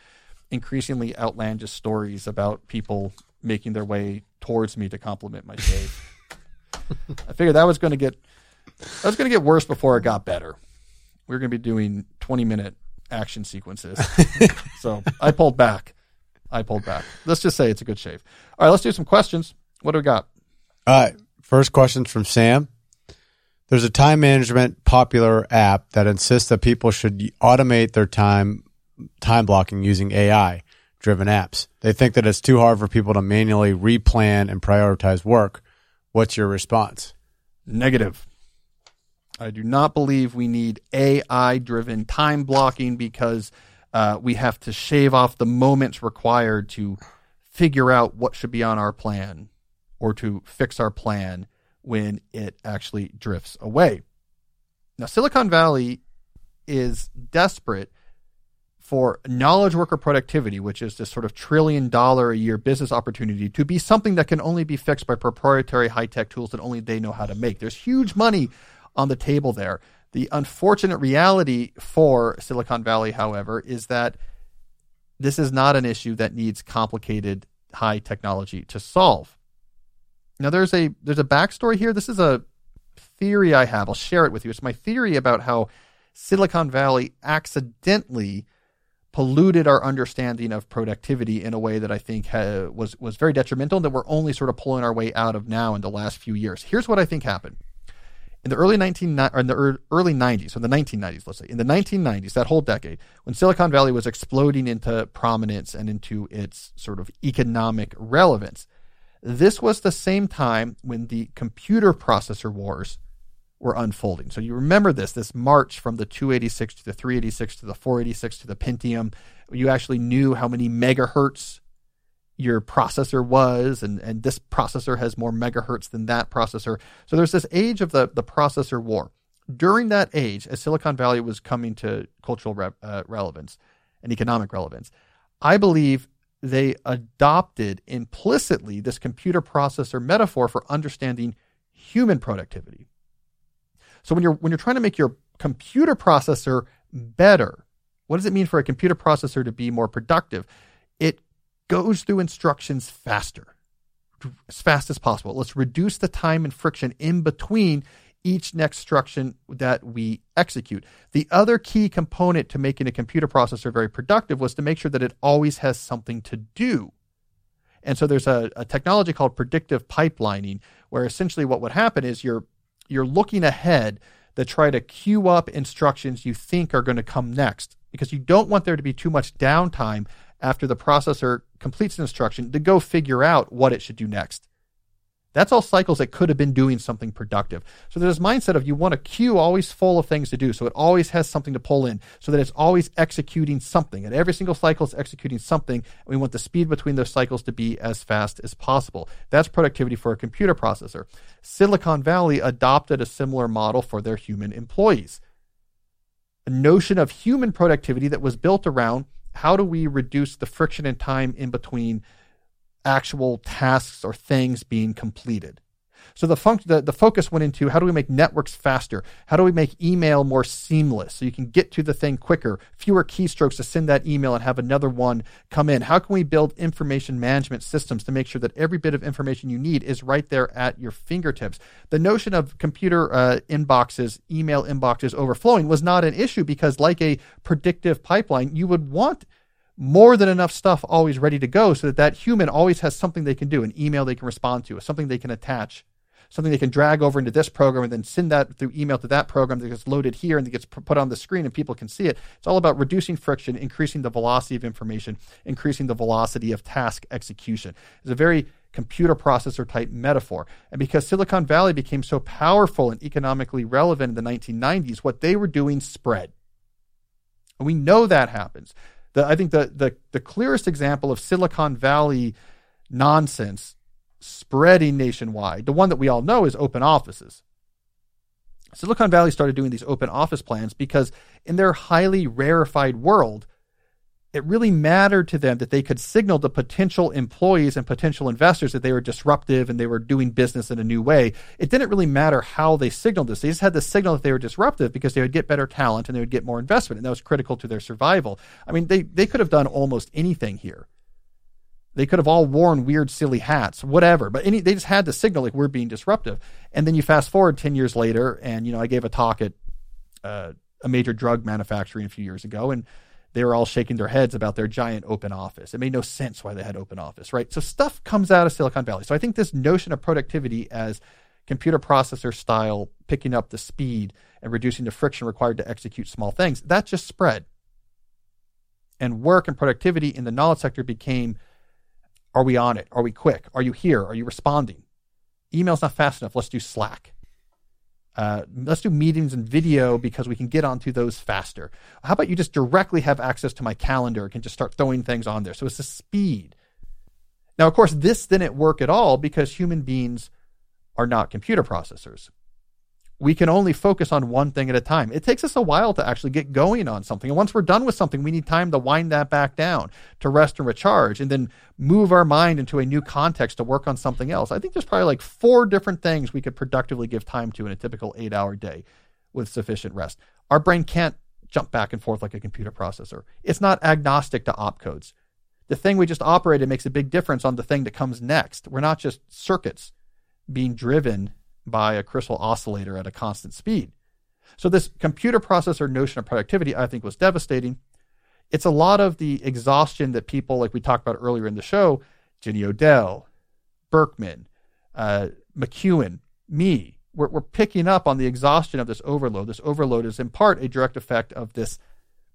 S1: increasingly outlandish stories about people making their way towards me to compliment my shave. <laughs> I figured that was going to get that was going to get worse before it got better. We're going to be doing 20 minute action sequences. <laughs> so I pulled back. I pulled back. Let's just say it's a good shave. All right, let's do some questions. What do we got?
S2: All right. First question's from Sam. There's a time management popular app that insists that people should automate their time time blocking using AI driven apps. They think that it's too hard for people to manually replan and prioritize work. What's your response?
S1: Negative. I do not believe we need AI driven time blocking because uh, we have to shave off the moments required to figure out what should be on our plan or to fix our plan when it actually drifts away. Now, Silicon Valley is desperate for knowledge worker productivity, which is this sort of trillion dollar a year business opportunity, to be something that can only be fixed by proprietary high tech tools that only they know how to make. There's huge money on the table there. The unfortunate reality for Silicon Valley, however, is that this is not an issue that needs complicated high technology to solve. Now there's a there's a backstory here. This is a theory I have. I'll share it with you. It's my theory about how Silicon Valley accidentally polluted our understanding of productivity in a way that I think ha- was was very detrimental and that we're only sort of pulling our way out of now in the last few years. Here's what I think happened. In the early 19 or in the early 90s, so the 1990s, let's say, in the 1990s, that whole decade, when Silicon Valley was exploding into prominence and into its sort of economic relevance, this was the same time when the computer processor wars were unfolding. So you remember this, this march from the 286 to the 386 to the 486 to the Pentium. You actually knew how many megahertz your processor was, and, and this processor has more megahertz than that processor. So there's this age of the, the processor war. During that age, as Silicon Valley was coming to cultural re- uh, relevance and economic relevance, I believe they adopted implicitly this computer processor metaphor for understanding human productivity. So when you're when you're trying to make your computer processor better, what does it mean for a computer processor to be more productive? It goes through instructions faster, as fast as possible. Let's reduce the time and friction in between each next instruction that we execute. The other key component to making a computer processor very productive was to make sure that it always has something to do. And so there's a, a technology called predictive pipelining, where essentially what would happen is you're you're looking ahead to try to queue up instructions you think are going to come next because you don't want there to be too much downtime after the processor completes an instruction to go figure out what it should do next. That's all cycles that could have been doing something productive. So there's this mindset of you want a queue always full of things to do. So it always has something to pull in so that it's always executing something. And every single cycle is executing something. And we want the speed between those cycles to be as fast as possible. That's productivity for a computer processor. Silicon Valley adopted a similar model for their human employees. A notion of human productivity that was built around how do we reduce the friction and time in between actual tasks or things being completed. So the, func- the, the focus went into how do we make networks faster? How do we make email more seamless so you can get to the thing quicker, fewer keystrokes to send that email and have another one come in? How can we build information management systems to make sure that every bit of information you need is right there at your fingertips? The notion of computer uh, inboxes, email inboxes overflowing was not an issue because, like a predictive pipeline, you would want more than enough stuff always ready to go so that that human always has something they can do an email they can respond to something they can attach something they can drag over into this program and then send that through email to that program that gets loaded here and that gets put on the screen and people can see it. It's all about reducing friction increasing the velocity of information increasing the velocity of task execution. It's a very computer processor type metaphor. And because silicon valley became so powerful and economically relevant in the 1990s what they were doing spread. And we know that happens. The, I think the, the, the clearest example of Silicon Valley nonsense spreading nationwide, the one that we all know is open offices. Silicon Valley started doing these open office plans because in their highly rarefied world, it really mattered to them that they could signal to potential employees and potential investors that they were disruptive and they were doing business in a new way. It didn't really matter how they signaled this. They just had to signal that they were disruptive because they would get better talent and they would get more investment. And that was critical to their survival. I mean, they, they could have done almost anything here. They could have all worn weird, silly hats, whatever. But any, they just had to signal like we're being disruptive. And then you fast forward 10 years later, and, you know, I gave a talk at uh, a major drug manufacturing a few years ago. And they were all shaking their heads about their giant open office. It made no sense why they had open office, right? So stuff comes out of Silicon Valley. So I think this notion of productivity as computer processor style, picking up the speed and reducing the friction required to execute small things, that just spread. And work and productivity in the knowledge sector became are we on it? Are we quick? Are you here? Are you responding? Email's not fast enough. Let's do Slack. Uh, let's do meetings and video because we can get onto those faster. How about you just directly have access to my calendar and can just start throwing things on there? So it's the speed. Now, of course, this didn't work at all because human beings are not computer processors we can only focus on one thing at a time. It takes us a while to actually get going on something. And once we're done with something, we need time to wind that back down, to rest and recharge, and then move our mind into a new context to work on something else. I think there's probably like four different things we could productively give time to in a typical eight hour day with sufficient rest. Our brain can't jump back and forth like a computer processor, it's not agnostic to opcodes. The thing we just operated makes a big difference on the thing that comes next. We're not just circuits being driven by a crystal oscillator at a constant speed. So this computer processor notion of productivity, I think, was devastating. It's a lot of the exhaustion that people, like we talked about earlier in the show, Jenny Odell, Burkeman, uh, McKeown, me, we're, we're picking up on the exhaustion of this overload. This overload is in part a direct effect of this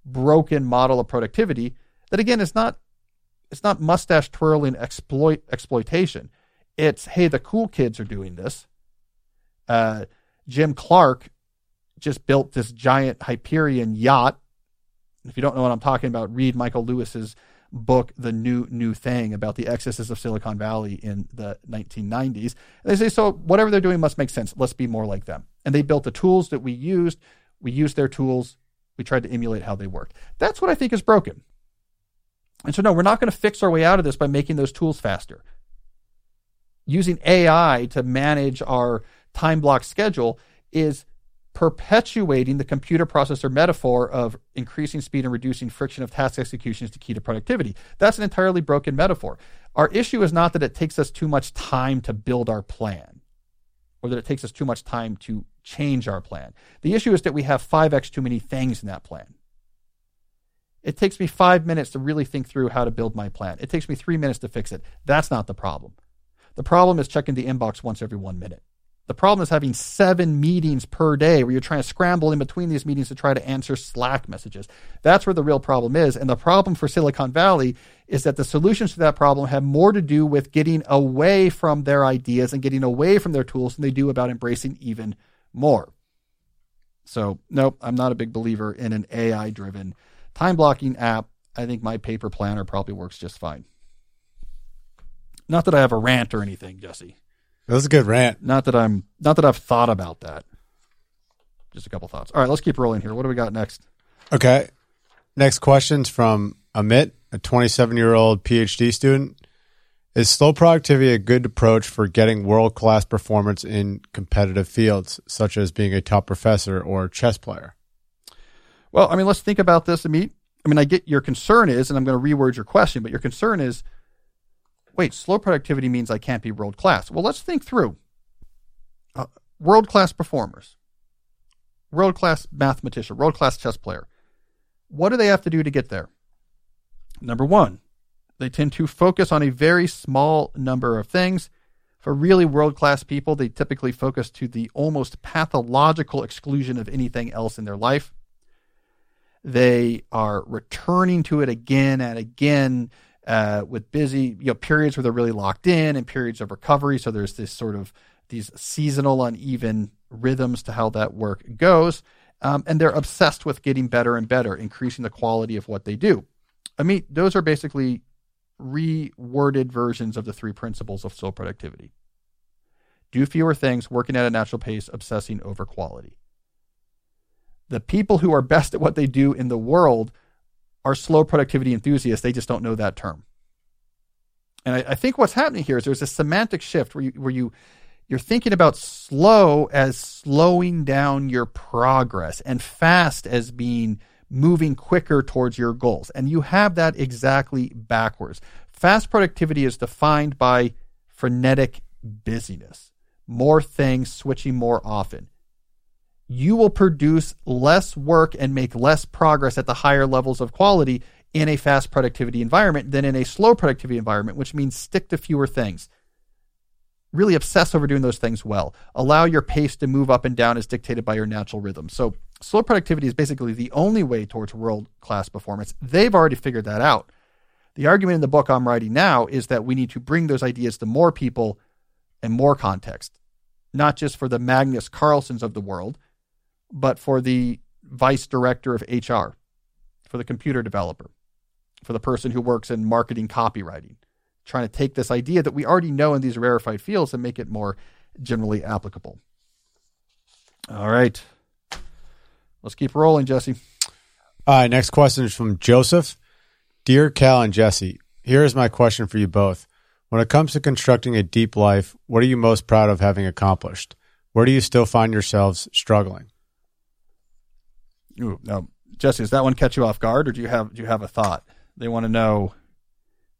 S1: broken model of productivity that again is not it's not mustache twirling exploit exploitation. It's hey, the cool kids are doing this. Uh, Jim Clark just built this giant Hyperion yacht. If you don't know what I'm talking about, read Michael Lewis's book, The New New Thing, about the excesses of Silicon Valley in the 1990s. And they say, so whatever they're doing must make sense. Let's be more like them. And they built the tools that we used. We used their tools. We tried to emulate how they worked. That's what I think is broken. And so, no, we're not going to fix our way out of this by making those tools faster. Using AI to manage our time block schedule is perpetuating the computer processor metaphor of increasing speed and reducing friction of task execution is the key to productivity. That's an entirely broken metaphor. Our issue is not that it takes us too much time to build our plan or that it takes us too much time to change our plan. The issue is that we have 5x too many things in that plan. It takes me five minutes to really think through how to build my plan. It takes me three minutes to fix it. That's not the problem. The problem is checking the inbox once every one minute. The problem is having seven meetings per day where you're trying to scramble in between these meetings to try to answer Slack messages. That's where the real problem is. And the problem for Silicon Valley is that the solutions to that problem have more to do with getting away from their ideas and getting away from their tools than they do about embracing even more. So, nope, I'm not a big believer in an AI driven time blocking app. I think my paper planner probably works just fine. Not that I have a rant or anything, Jesse.
S2: That was a good rant.
S1: Not that I'm not that I've thought about that. Just a couple thoughts. All right, let's keep rolling here. What do we got next?
S2: Okay. Next question's from Amit, a 27 year old PhD student. Is slow productivity a good approach for getting world class performance in competitive fields, such as being a top professor or chess player?
S1: Well, I mean, let's think about this, Amit. I mean, I get your concern is, and I'm going to reword your question, but your concern is wait, slow productivity means I can't be world class. Well, let's think through uh, world class performers, world class mathematician, world class chess player. What do they have to do to get there? Number one, they tend to focus on a very small number of things. For really world class people, they typically focus to the almost pathological exclusion of anything else in their life. They are returning to it again and again uh, with busy you know periods where they're really locked in and periods of recovery. So there's this sort of these seasonal uneven rhythms to how that work goes. Um, and they're obsessed with getting better and better, increasing the quality of what they do. I mean, those are basically reworded versions of the three principles of slow productivity. Do fewer things, working at a natural pace, obsessing over quality. The people who are best at what they do in the world are slow productivity enthusiasts. They just don't know that term. And I, I think what's happening here is there's a semantic shift where you, where you you're thinking about slow as slowing down your progress and fast as being moving quicker towards your goals. And you have that exactly backwards. Fast productivity is defined by frenetic busyness, more things, switching more often. You will produce less work and make less progress at the higher levels of quality in a fast productivity environment than in a slow productivity environment, which means stick to fewer things. Really obsess over doing those things well. Allow your pace to move up and down as dictated by your natural rhythm. So, slow productivity is basically the only way towards world class performance. They've already figured that out. The argument in the book I'm writing now is that we need to bring those ideas to more people and more context, not just for the Magnus Carlsens of the world, but for the vice director of HR, for the computer developer, for the person who works in marketing copywriting, trying to take this idea that we already know in these rarefied fields and make it more generally applicable. All right. Let's keep rolling, Jesse.
S2: All right, next question is from Joseph. Dear Cal and Jesse, here is my question for you both. When it comes to constructing a deep life, what are you most proud of having accomplished? Where do you still find yourselves struggling?
S1: Ooh, now, Jesse, does that one catch you off guard, or do you have do you have a thought? They want to know.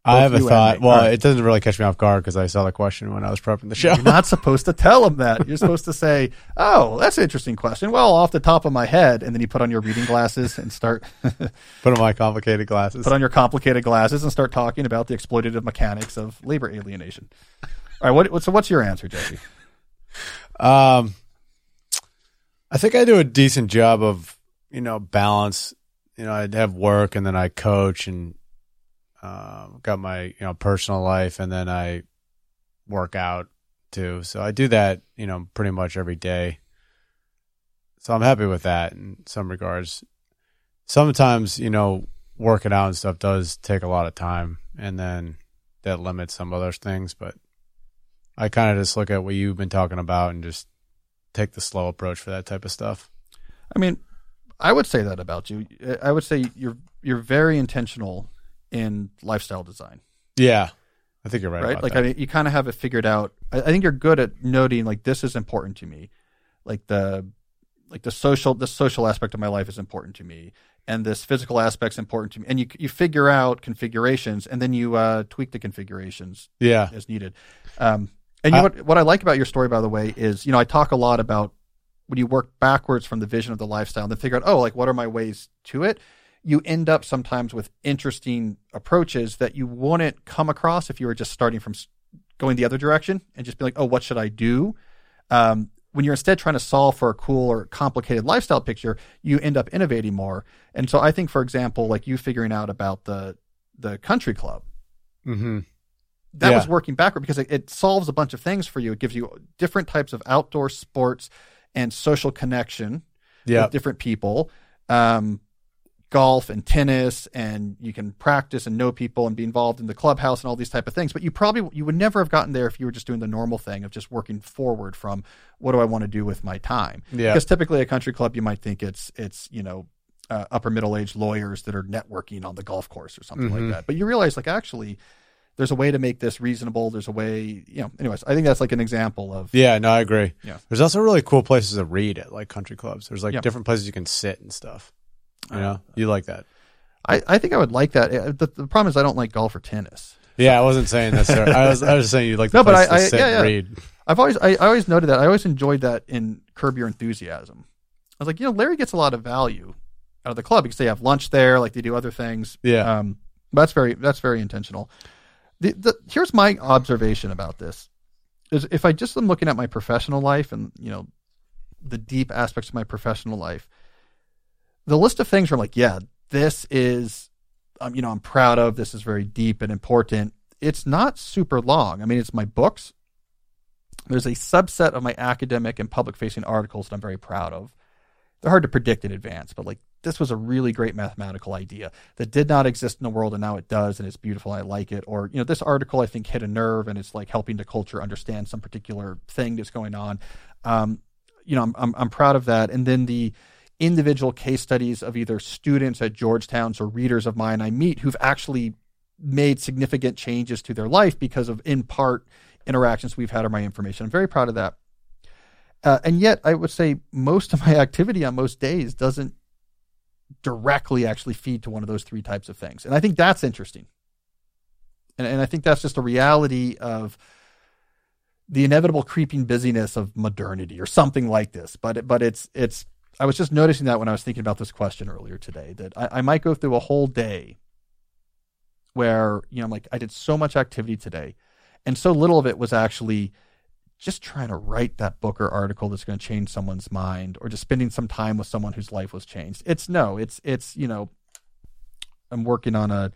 S2: I have a thought. Well,
S1: right.
S2: it doesn't really catch me off guard because I saw the question when I was prepping the show.
S1: You're not <laughs> supposed to tell them that. You're supposed to say, "Oh, that's an interesting question." Well, off the top of my head, and then you put on your reading glasses and start <laughs>
S2: Put on my complicated glasses.
S1: put on your complicated glasses and start talking about the exploitative mechanics of labor alienation. All right, what, what so what's your answer, Jesse?
S2: Um, I think I do a decent job of you know balance. You know, I have work and then I coach and um, got my you know personal life and then I work out too. So I do that you know pretty much every day. So I'm happy with that in some regards. Sometimes you know working out and stuff does take a lot of time, and then that limits some other things. But I kind of just look at what you've been talking about and just take the slow approach for that type of stuff.
S1: I mean, I would say that about you. I would say you're you're very intentional in lifestyle design.
S2: Yeah, I think you're right.
S1: right? Like
S2: that.
S1: I mean, you kind of have it figured out. I, I think you're good at noting like this is important to me, like the like the social the social aspect of my life is important to me, and this physical aspect's important to me. And you you figure out configurations, and then you uh, tweak the configurations
S2: yeah,
S1: as needed. Um, and you
S2: I-
S1: what what I like about your story, by the way, is you know I talk a lot about when you work backwards from the vision of the lifestyle and then figure out oh like what are my ways to it. You end up sometimes with interesting approaches that you wouldn't come across if you were just starting from going the other direction and just be like oh what should I do. Um, when you're instead trying to solve for a cool or complicated lifestyle picture, you end up innovating more. And so I think, for example, like you figuring out about the the country club,
S2: mm-hmm.
S1: that
S2: Yeah.
S1: was working backward because it, it solves a bunch of things for you. It gives you different types of outdoor sports and social connection
S2: yeah,
S1: with different people, um, golf and tennis, and you can practice and know people and be involved in the clubhouse and all these type of things. But you probably you would never have gotten there if you were just doing the normal thing of just working forward from what do I want to do with my time.
S2: yeah,
S1: Because typically a country club, you might think it's it's you know uh, upper middle aged lawyers that are networking on the golf course or something
S2: Mhm.
S1: like that. But you realize like actually there's a way to make this reasonable. There's a way you know. Anyways, I think that's like an example of
S2: yeah. No, I agree.
S1: Yeah.
S2: There's also really cool places to read at like country clubs. There's like
S1: Yeah.
S2: different places you can sit and stuff. You
S1: Uh,
S2: know, you like that?
S1: I, I think I would like that. Uh, The, the problem is I don't like golf or tennis.
S2: Yeah, I wasn't saying necessarily. I was, I was just saying you like the
S1: No, but I- I- yeah, yeah.
S2: read.
S1: I've always I, I always noted that. I always enjoyed that in Curb Your Enthusiasm. I was like, you know, Larry gets a lot of value out of the club because they have lunch there, like they do other things.
S2: Yeah.
S1: Um, that's very that's very intentional. The, the, here's my observation about this: is if I just am looking at my professional life and you know the deep aspects of my professional life, the list of things where I'm like, yeah, this is, um, you know, I'm proud of. This is very deep and important. It's not super long. I mean, it's my books. There's a subset of my academic and public facing articles that I'm very proud of. They're hard to predict in advance, but like this was a really great mathematical idea that did not exist in the world and now it does and it's beautiful and I like it. Or, you know, this article I think hit a nerve and it's like helping the culture understand some particular thing that's going on. Um, you know, I'm, I'm, I'm proud of that. And then the individual case studies of either students at Georgetown's or readers of mine I meet who've actually made significant changes to their life because of, in part, interactions we've had or my information. I'm very proud of that. Uh, and yet, I would say most of my <laughs> activity on most days doesn't directly actually feed to one of those three types of things. And I think that's interesting. And, and I think that's just a reality of the inevitable creeping busyness of modernity or something like this. But but it's it's I was just noticing that when I was thinking about this question earlier today that I, I might go through a whole day where you know I'm like I did so much activity today, and so little of it was actually just trying to write that book or article that's going to change someone's mind or just spending some time with someone whose life was changed. It's no, it's it's you know I'm working on a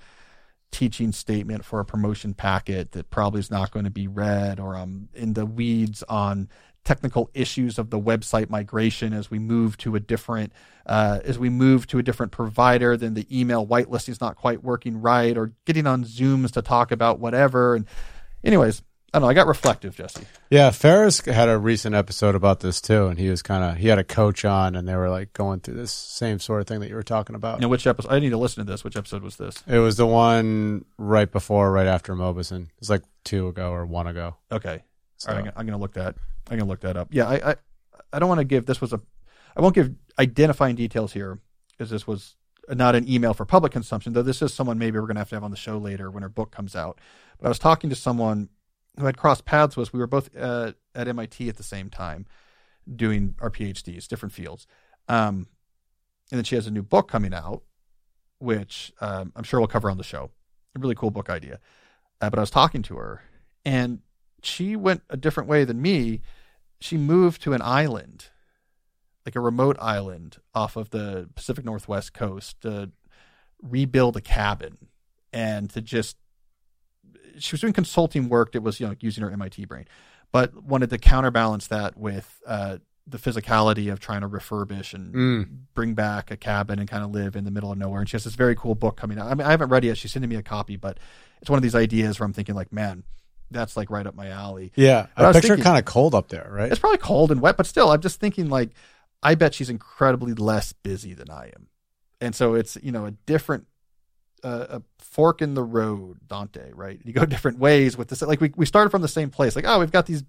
S1: teaching statement for a promotion packet that probably is not going to be read or I'm in the weeds on technical issues of the website migration as we move to a different uh, as we move to a different provider then the email whitelisting is not quite working right or getting on zooms to talk about whatever and anyways I don't know. I got reflective, Jesse.
S2: Yeah, Ferriss had a recent episode about this too, and he was kind of he had a coach on, and they were like going through this same sort of thing that you were talking about.
S1: Know, which episode? I need to listen to this. Which episode was this?
S2: It was the one right before, right after Mauboussin. It's like two ago or one ago.
S1: Okay.
S2: So,
S1: All right, I'm gonna look that. I'm gonna look that up. Yeah, I I, I don't want to give this was a I won't give identifying details here because this was not an email for public consumption. Though this is someone maybe we're gonna have to have on the show later when her book comes out. But I was talking to someone who had crossed paths with us. We were both uh, at MIT at the same time doing our PhDs, different fields. Um, and then she has a new book coming out, which um, I'm sure we'll cover on the show. A really cool book idea. Uh, but I was talking to her, and she went a different way than me. She moved to an island, like a remote island off of the Pacific Northwest coast, to rebuild a cabin and to just she was doing consulting work that was you know using her MIT brain, but wanted to counterbalance that with uh, the physicality of trying to refurbish and
S2: Mm.
S1: bring back a cabin and kind of live in the middle of nowhere. And she has this very cool book coming out. I mean, I haven't read it yet. She's sending me a copy, but it's one of these ideas where I'm thinking like, man, that's like right up my alley.
S2: Yeah,
S1: But I
S2: I picture kind of cold up there, right?
S1: It's probably cold and wet, but still, I'm just thinking like, I bet she's incredibly less busy than I am, and so it's you know a different. Uh, a fork in the road, Dante, right? You go <laughs> different ways with this. Like we, we started from the same place. Like, oh, we've got these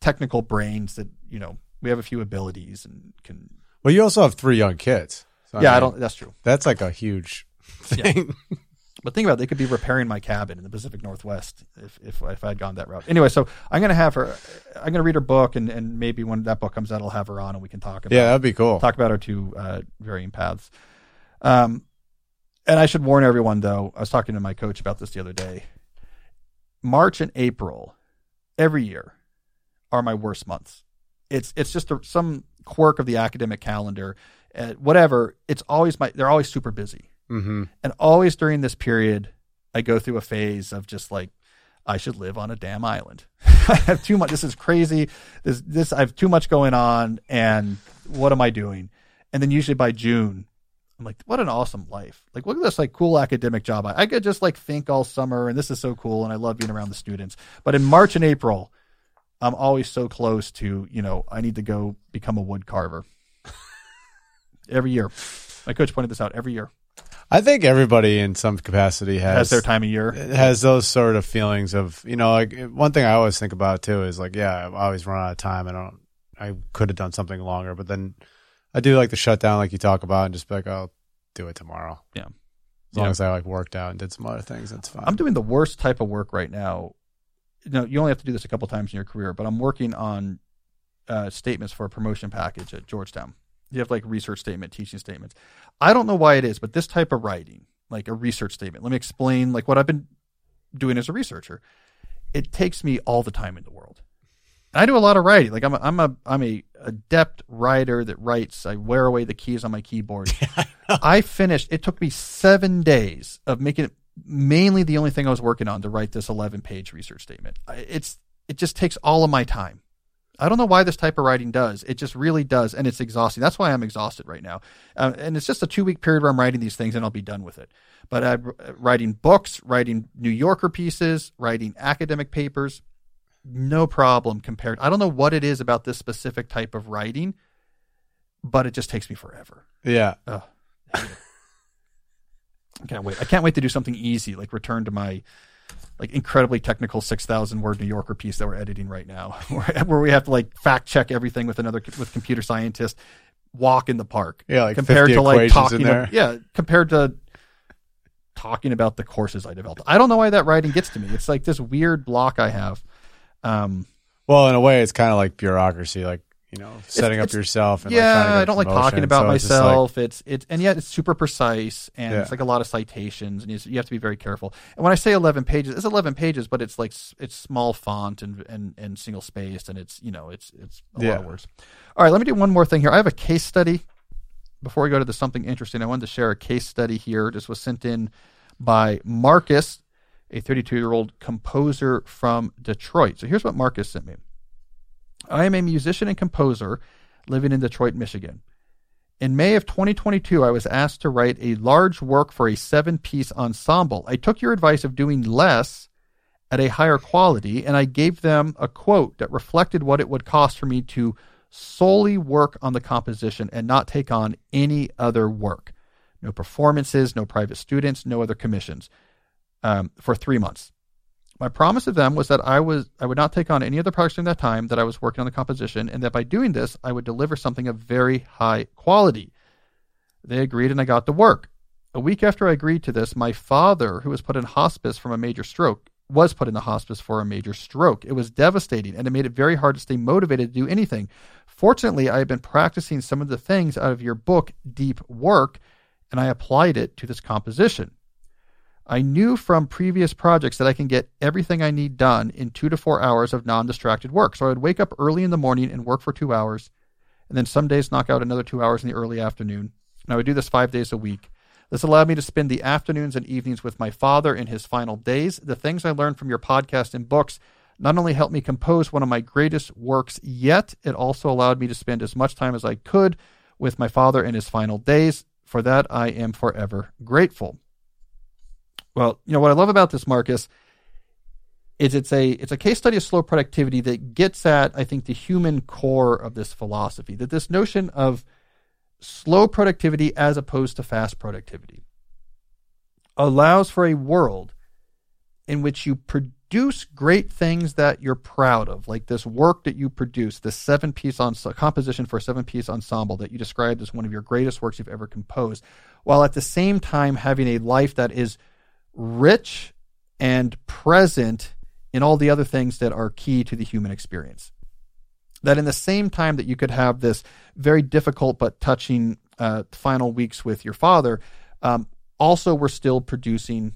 S1: technical brains that, you know, we have a few abilities and can.
S2: Well, you also have three young kids. So,
S1: yeah, I
S2: mean,
S1: don't, that's true.
S2: That's like a huge <laughs> thing. <laughs>
S1: But think about it, they could be repairing my cabin in the Pacific Northwest if if, if I had gone that route. Anyway, so I'm gonna have her. I'm gonna read her book, and and maybe when that book comes out, I'll have her on, and we can talk about
S2: yeah, that'd be cool.
S1: talk about our two uh, varying paths. Um, and I should warn everyone though. I was talking to my coach about this the other day. March and April, every year, are my worst months. It's it's just a, some quirk of the academic calendar, uh, whatever. It's always my. They're always super busy.
S2: hmm
S1: And always during this period, I go through a phase of just like, I should live on a damn island. <laughs> I have too much. This is crazy. This, this, I have too much going on. And what am I doing? And then usually by June, I'm like, what an awesome life. Like, look at this like cool academic job. I, I could just like think all summer and this is so cool. And I love being around the students. But in March and April, I'm always so close to, you know, I need to go become a wood carver <laughs> every year. My coach pointed this out every year.
S2: I think everybody in some capacity has,
S1: Has their time of year.
S2: has those sort of feelings of you know like one thing I always think about too is like yeah I always run out of time I don't I could have done something longer but then I do like the shutdown like you talk about and just be like I'll do it tomorrow
S1: Yeah.
S2: as long
S1: Yeah.
S2: as I like worked out and did some other things that's fine
S1: I'm doing the worst type of work right now. You know, you only have to do this a couple times in your career, but I'm working on uh, statements for a promotion package at Georgetown. You have like research statement, teaching statements. I don't know why it is, but this type of writing, like a research statement, let me explain like what I've been doing as a researcher. It takes me all the time in the world. And I do a lot of writing. Like I'm a, I'm a I'm a adept writer that writes. I wear away the keys on my keyboard. <laughs> I finished. It took me seven days of making it mainly the only thing I was working on to write this 11 page research statement. It's it just takes all of my time. I don't know why this type of writing does. It just really does, and it's exhausting. That's why I'm exhausted right now. Uh, and it's just a two week period where I'm writing these things, and I'll be done with it. But I'm writing books, writing New Yorker pieces, writing academic papers, no problem compared. I don't know what it is about this specific type of writing, but it just takes me forever.
S2: yeah
S1: Ugh, I hate it. I can't wait. I can't wait to do something easy, like return to my like incredibly technical six thousand word New Yorker piece that we're editing right now, <laughs> where, we have to like fact check everything with another with computer scientist. Walk in the park,
S2: yeah like
S1: compared
S2: 50
S1: to like talking, ab- yeah, compared to talking about the courses I developed. I don't know why that writing gets to me. It's like this weird block I have. Um,
S2: Well, in a way, it's kind of like bureaucracy, like you know, setting up
S1: it's-
S2: yourself. And
S1: yeah,
S2: like trying to get
S1: I don't like talking about
S2: So it's like-
S1: myself. it's it's and yet it's super precise and
S2: Yeah.
S1: it's like a lot of citations and you, you have to be very careful. And when I say eleven pages, it's eleven pages, but it's like it's small font and and, and single spaced and it's you know it's it's a lot
S2: Yeah.
S1: of words. All right, let me do one more thing here. I have a case study. Before we go to the something interesting, I wanted to share a case study here. This was sent in by Marcus, a 32 year old composer from Detroit. So here's what Marcus sent me. I am a musician and composer living in Detroit, Michigan. In May of 2022, I was asked to write a large work for a seven piece ensemble. I took your advice of doing less at a higher quality, and I gave them a quote that reflected what it would cost for me to solely work on the composition and not take on any other work. No performances, no private students, no other commissions um, for three months. My promise to them was that I was I would not take on any other projects during that time that I was working on the composition, and that by doing this, I would deliver something of very high quality. They agreed, and I got to work. A week after I agreed to this, my father, who was put in hospice from a major stroke, was put in the hospice for a major stroke. It was devastating, and it made it very hard to stay motivated to do anything. Fortunately, I had been practicing some of the things out of your book, Deep Work, and I applied it to this composition. I knew from previous projects that I can get everything I need done in two to four hours of non distracted work. So I would wake up early in the morning and work for two hours, and then some days knock out another two hours in the early afternoon. And I would do this five days a week. This allowed me to spend the afternoons and evenings with my father in his final days. The things I learned from your podcast and books not only helped me compose one of my greatest works yet, it also allowed me to spend as much time as I could with my father in his final days. For that, I am forever grateful. Well, you know what I love about this, Marcus, is it's a it's a case study of slow productivity that gets at I think the human core of this philosophy. That this notion of slow productivity as opposed to fast productivity allows for a world in which you produce great things that you're proud of, like this work that you produce, this seven piece on composition for a seven piece ensemble that you described as one of your greatest works you've ever composed, while at the same time having a life that is rich and present in all the other things that are key to the human experience. That in the same time that you could have this very difficult but touching uh, final weeks with your father, um, also we're still producing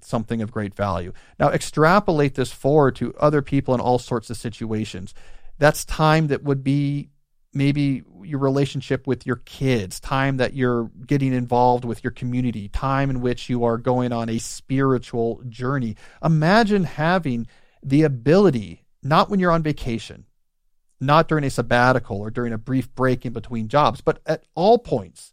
S1: something of great value. Now, extrapolate this forward to other people in all sorts of situations. That's time that would be maybe your relationship with your kids, time that you're getting involved with your community, time in which you are going on a spiritual journey. Imagine having the ability, not when you're on vacation, not during a sabbatical or during a brief break in between jobs, but at all points,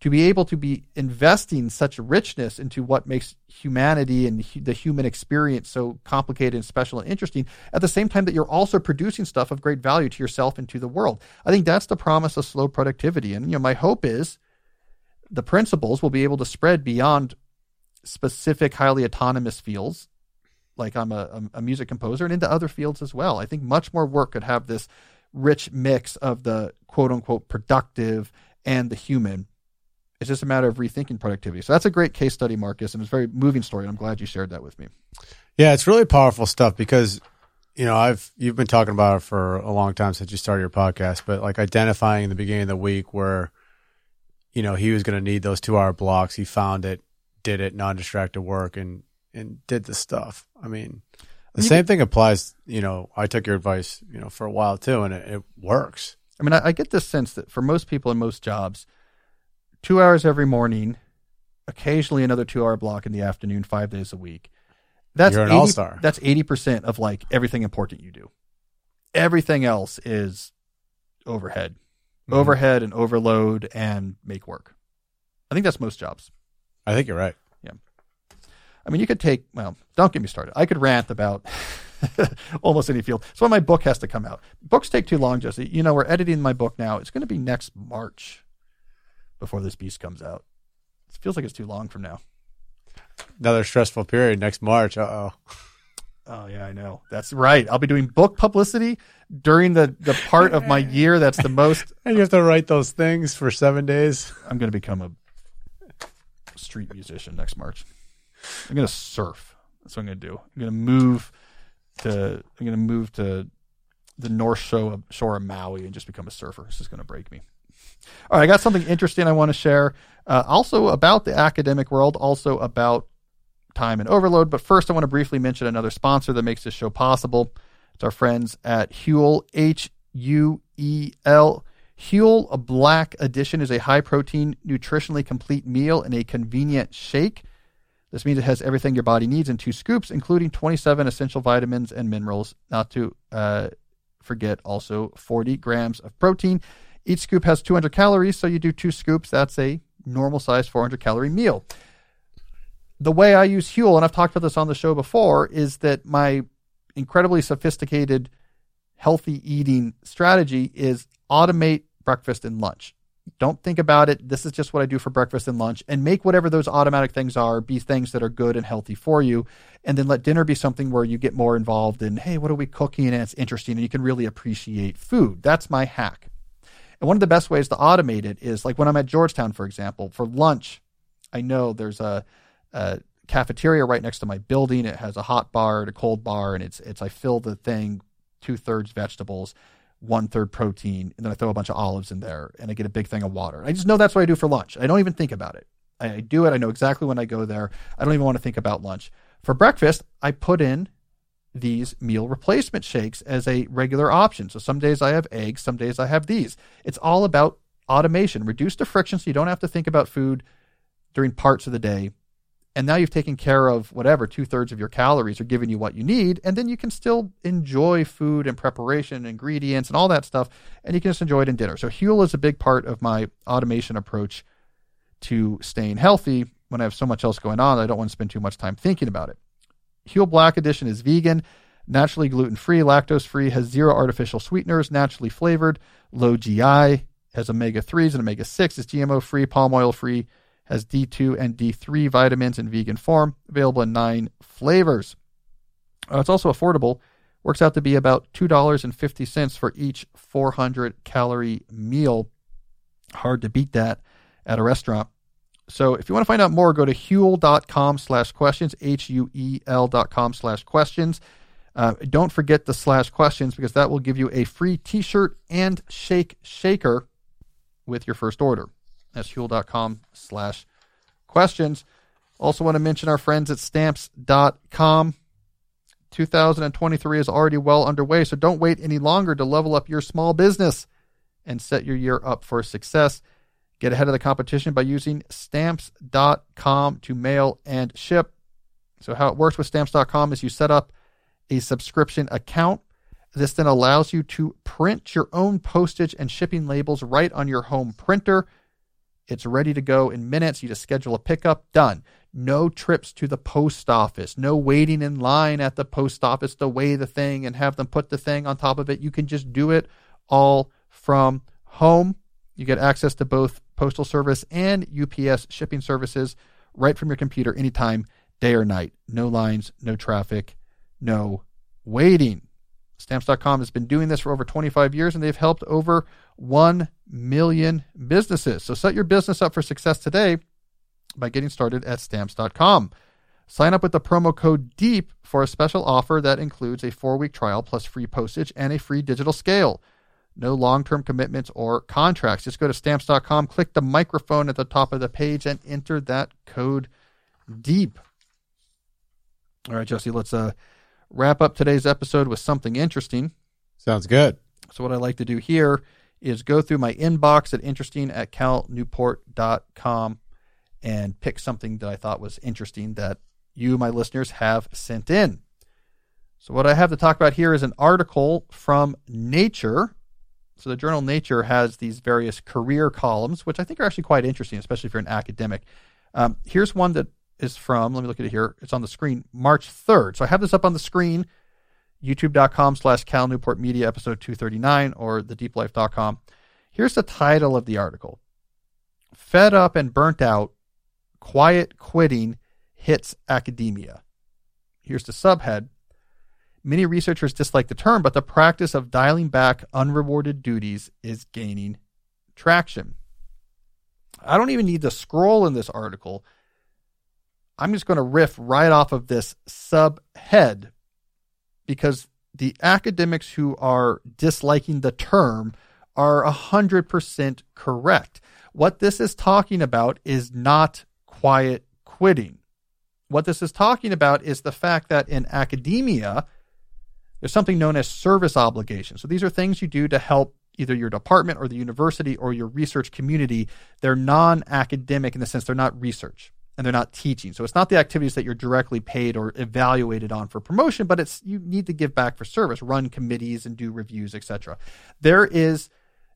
S1: to be able to be investing such richness into what makes humanity and the human experience so complicated and special and interesting at the same time that you're also producing stuff of great value to yourself and to the world. I think that's the promise of slow productivity. And you know, my hope is the principles will be able to spread beyond specific highly autonomous fields like I'm a, a music composer and into other fields as well. I think much more work could have this rich mix of the quote unquote productive and the human it's just a matter of rethinking productivity. So that's a great case study, Marcus, and it's a very moving story. And I'm glad you shared that with me.
S2: Yeah, it's really powerful stuff because you know I've you've been talking about it for a long time since you started your podcast, but like identifying in the beginning of the week where you know he was going to need those two hour blocks, he found it, did it, non distracted work, and and did the stuff. I mean, the
S1: You
S2: same thing applies. You know, I took your advice, you know, for a while too, and it, it works.
S1: I mean, I, I get this sense that for most people in most jobs, two hours every morning, occasionally another two hour block in the afternoon, five days a week. That's
S2: You're an
S1: 80
S2: all-star.
S1: That's eighty percent of like everything important you do. Everything else is overhead,
S2: Mhm.
S1: overhead, and overload, and make work. I think that's most jobs.
S2: I think you're right. Yeah.
S1: I mean, you could take, well, don't get me started. I could rant about <laughs> almost any field. So why my book has to come out. Books take too long, Jesse. You know, we're editing my book now. It's going to be next March before this beast comes out. It feels like it's too long from now.
S2: Another stressful period next March. Uh oh.
S1: Oh, yeah, I know. That's right. I'll be doing book publicity during the, the part of my <laughs> year that's the most. <laughs>
S2: And you have to write those things for seven days.
S1: I'm going to become a street musician next March. I'm going to surf. That's what I'm going to do. I'm going to move to I'm going to move to the north shore of, shore of Maui and just become a surfer. This is going to break me. All right, I got something interesting I want to share. Uh, also about the academic world, also about time and overload. But first, I want to briefly mention another sponsor that makes this show possible. It's our friends at Huel, H U E L. Huel Black Edition is a high protein, nutritionally complete meal in a convenient shake. This means it has everything your body needs in two scoops, including 27 essential vitamins and minerals. Not to uh, forget, also 40 grams of protein. Each scoop has 200 calories, so you do two scoops. That's a normal size 400 calorie meal. The way I use Huel, and I've talked about this on the show before, is that my incredibly sophisticated healthy eating strategy is automate breakfast and lunch. Don't think about it. This is just what I do for breakfast and lunch, and make whatever those automatic things are be things that are good and healthy for you. And then let dinner be something where you get more involved in, hey, what are we cooking? And it's interesting, and you can really appreciate food. That's my hack. And one of the best ways to automate it is like when I'm at Georgetown, for example, for lunch, I know there's a, a cafeteria right next to my building. It has a hot bar and a cold bar, and it's it's I fill the thing two thirds vegetables, one third protein, and then I throw a bunch of olives in there, and I get a big thing of water. I just know that's what I do for lunch. I don't even think about it. I, I do it. I know exactly when I go there. I don't even want to think about lunch. For breakfast, I put in these meal replacement shakes as a regular option. So some days I have eggs, some days I have these. It's all about automation, reduce the friction so you don't have to think about food during parts of the day. And now you've taken care of whatever, two thirds of your calories are giving you what you need. And then you can still enjoy food and preparation, ingredients, and all that stuff. And you can just enjoy it in dinner. So Huel is a big part of my automation approach to staying healthy when I have so much else going on. I don't want to spend too much time thinking about it. Huel Black Edition is vegan, naturally gluten free, lactose free, has zero artificial sweeteners, naturally flavored, low GI, has omega 3s and omega 6, is GMO free, palm oil free, has D2 and D3 vitamins in vegan form, available in nine flavors. Uh, it's also affordable, works out to be about $2.50 for each 400 calorie meal. Hard to beat that at a restaurant. So if you want to find out more, go to huel.com slash questions, H-U-E-L dot com slash questions. Uh, don't forget the slash questions because that will give you a free t-shirt and shake shaker with your first order. That's huel.com slash questions. Also want to mention our friends at stamps.com. 2023 is already well underway, so don't wait any longer to level up your small business and set your year up for success. Get ahead of the competition by using stamps.com to mail and ship. So, how it works with stamps.com is you set up a subscription account. This then allows you to print your own postage and shipping labels right on your home printer. It's ready to go in minutes. You just schedule a pickup, done. No trips to the post office, no waiting in line at the post office to weigh the thing and have them put the thing on top of it. You can just do it all from home. You get access to both Postal Service and UPS shipping services right from your computer anytime, day or night. No lines, no traffic, no waiting. Stamps.com has been doing this for over 25 years and they've helped over 1 million businesses. So set your business up for success today by getting started at Stamps.com. Sign up with the promo code DEEP for a special offer that includes a four week trial plus free postage and a free digital scale. No long term commitments or contracts. Just go to stamps.com, click the microphone at the top of the page, and enter that code DEEP. All right, Jesse, let's uh, wrap up today's episode with something interesting.
S2: Sounds good.
S1: So, what I like to do here is go through my inbox at interesting at calnewport.com and pick something that I thought was interesting that you, my listeners, have sent in. So, what I have to talk about here is an article from Nature. So, the journal Nature has these various career columns, which I think are actually quite interesting, especially if you're an academic. Um, here's one that is from, let me look at it here. It's on the screen, March 3rd. So, I have this up on the screen youtube.com slash Cal Newport Media, episode 239, or thedeeplife.com. Here's the title of the article Fed Up and Burnt Out, Quiet Quitting Hits Academia. Here's the subhead Many researchers dislike the term, but the practice of dialing back unrewarded duties is gaining traction. I don't even need to scroll in this article. I'm just going to riff right off of this subhead because the academics who are disliking the term are 100% correct. What this is talking about is not quiet quitting. What this is talking about is the fact that in academia, there's something known as service obligations. So these are things you do to help either your department or the university or your research community. They're non academic in the sense they're not research and they're not teaching. So it's not the activities that you're directly paid or evaluated on for promotion, but it's you need to give back for service, run committees and do reviews, etc. There is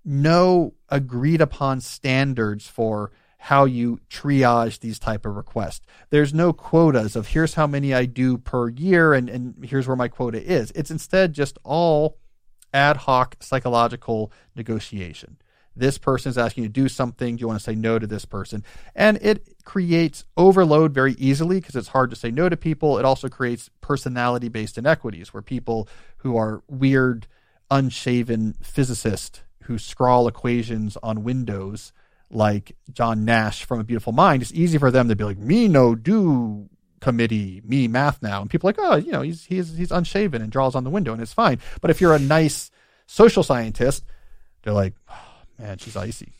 S1: no agreed upon standards for how you triage these type of requests. There's no quotas of here's how many I do per year and, and here's where my quota is. It's instead just all ad hoc psychological negotiation. This person is asking you to do something. Do you want to say no to this person? And it creates overload very easily because it's hard to say no to people. It also creates personality based inequities where people who are weird, unshaven physicists who scrawl equations on windows like John Nash from A Beautiful Mind, it's easy for them to be like, me no do committee, me math now. And people are like, oh, you know, he's he's he's unshaven and draws on the window and it's fine. But if you're a nice social scientist, they're like, oh, man, she's icy.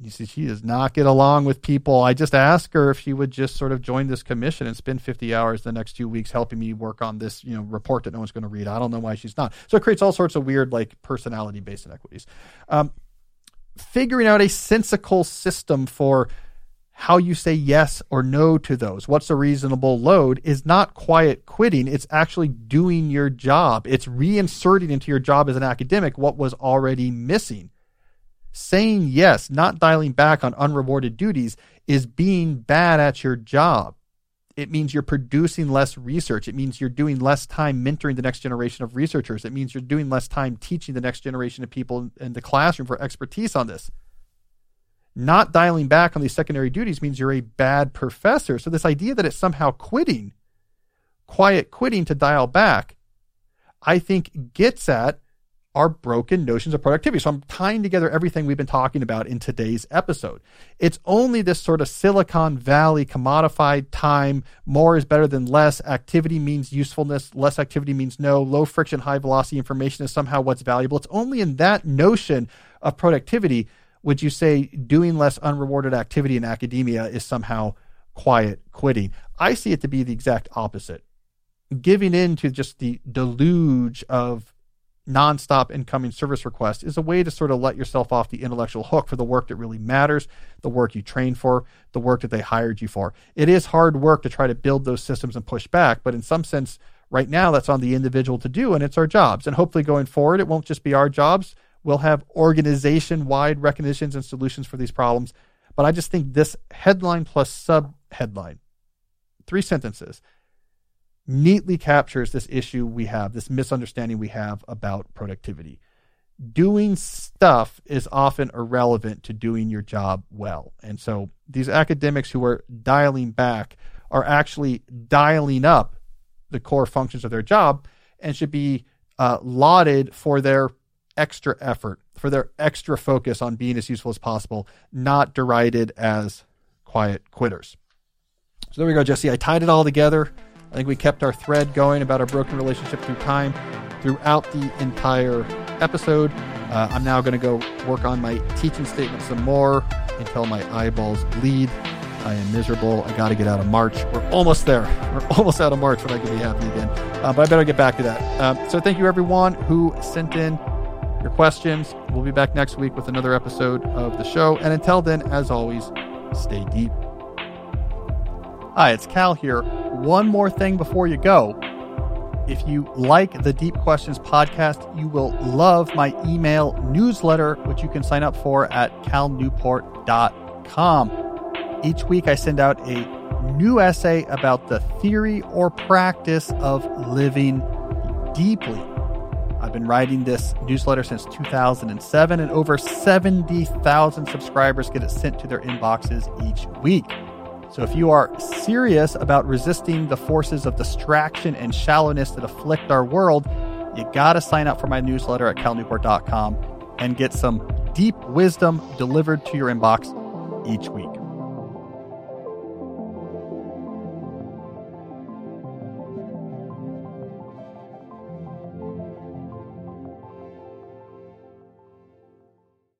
S1: You see, she does not get along with people. I just asked her if she would just sort of join this commission and spend 50 hours the next two weeks helping me work on this, you know, report that no one's going to read. I don't know why she's not. So it creates all sorts of weird, like personality based inequities. Um, figuring out a sensical system for how you say yes or no to those. What's a reasonable load is not quiet quitting. It's actually doing your job. It's reinserting into your job as an academic what was already missing. Saying yes, not dialing back on unrewarded duties, is being bad at your job it means you're producing less research. It means you're doing less time mentoring the next generation of researchers. It means you're doing less time teaching the next generation of people in the classroom for expertise on this. Not dialing back on these secondary duties means you're a bad professor. So, this idea that it's somehow quitting, quiet quitting to dial back, I think gets at our broken notions of productivity. So I'm tying together everything we've been talking about in today's episode. It's only this sort of Silicon Valley commodified time, more is better than less, activity means usefulness, less activity means no, low friction, high velocity information is somehow what's valuable. It's only in that notion of productivity would you say doing less unrewarded activity in academia is somehow quiet quitting. I see it to be the exact opposite. Giving in to just the deluge of nonstop incoming service requests is a way to sort of let yourself off the intellectual hook for the work that really matters, the work you train for, the work that they hired you for. It is hard work to try to build those systems and push back, but in some sense, right now, that's on the individual to do, and it's our jobs. And hopefully, going forward, it won't just be our jobs. We'll have organization wide recognitions and solutions for these problems. But I just think this headline plus sub headline, three sentences, neatly captures this issue we have, this misunderstanding we have about productivity. Doing stuff is often irrelevant to doing your job well. And so these academics who are dialing back are actually dialing up the core functions of their job and should be uh, lauded for their extra effort, for their extra focus on being as useful as possible, not derided as quiet quitters. So there we go, Jesse. I tied it all together. I think we kept our thread going about our broken relationship through time throughout the entire episode. Uh, I'm now going to go work on my teaching statement some more until my eyeballs bleed. I am miserable. I got to get out of March. We're almost there. We're <laughs> almost out of March when I can be happy again. Uh, but I better get back to that. Um, so thank you everyone who sent in your questions. We'll be back next week with another episode of the show. And until then, as always, stay deep. Hi, it's Cal here. One more thing before you go. If you like the Deep Questions podcast, you will love my email newsletter, which you can sign up for at calnewport.com. Each week, I send out a new essay about the theory or practice of living deeply. I've been writing this newsletter since 2007, and over 70,000 subscribers get it sent to their inboxes each week. So if you are serious about resisting the forces of distraction and shallowness that afflict our world, you got to sign up for my newsletter at calnewport.com and get some deep wisdom delivered to your inbox each week.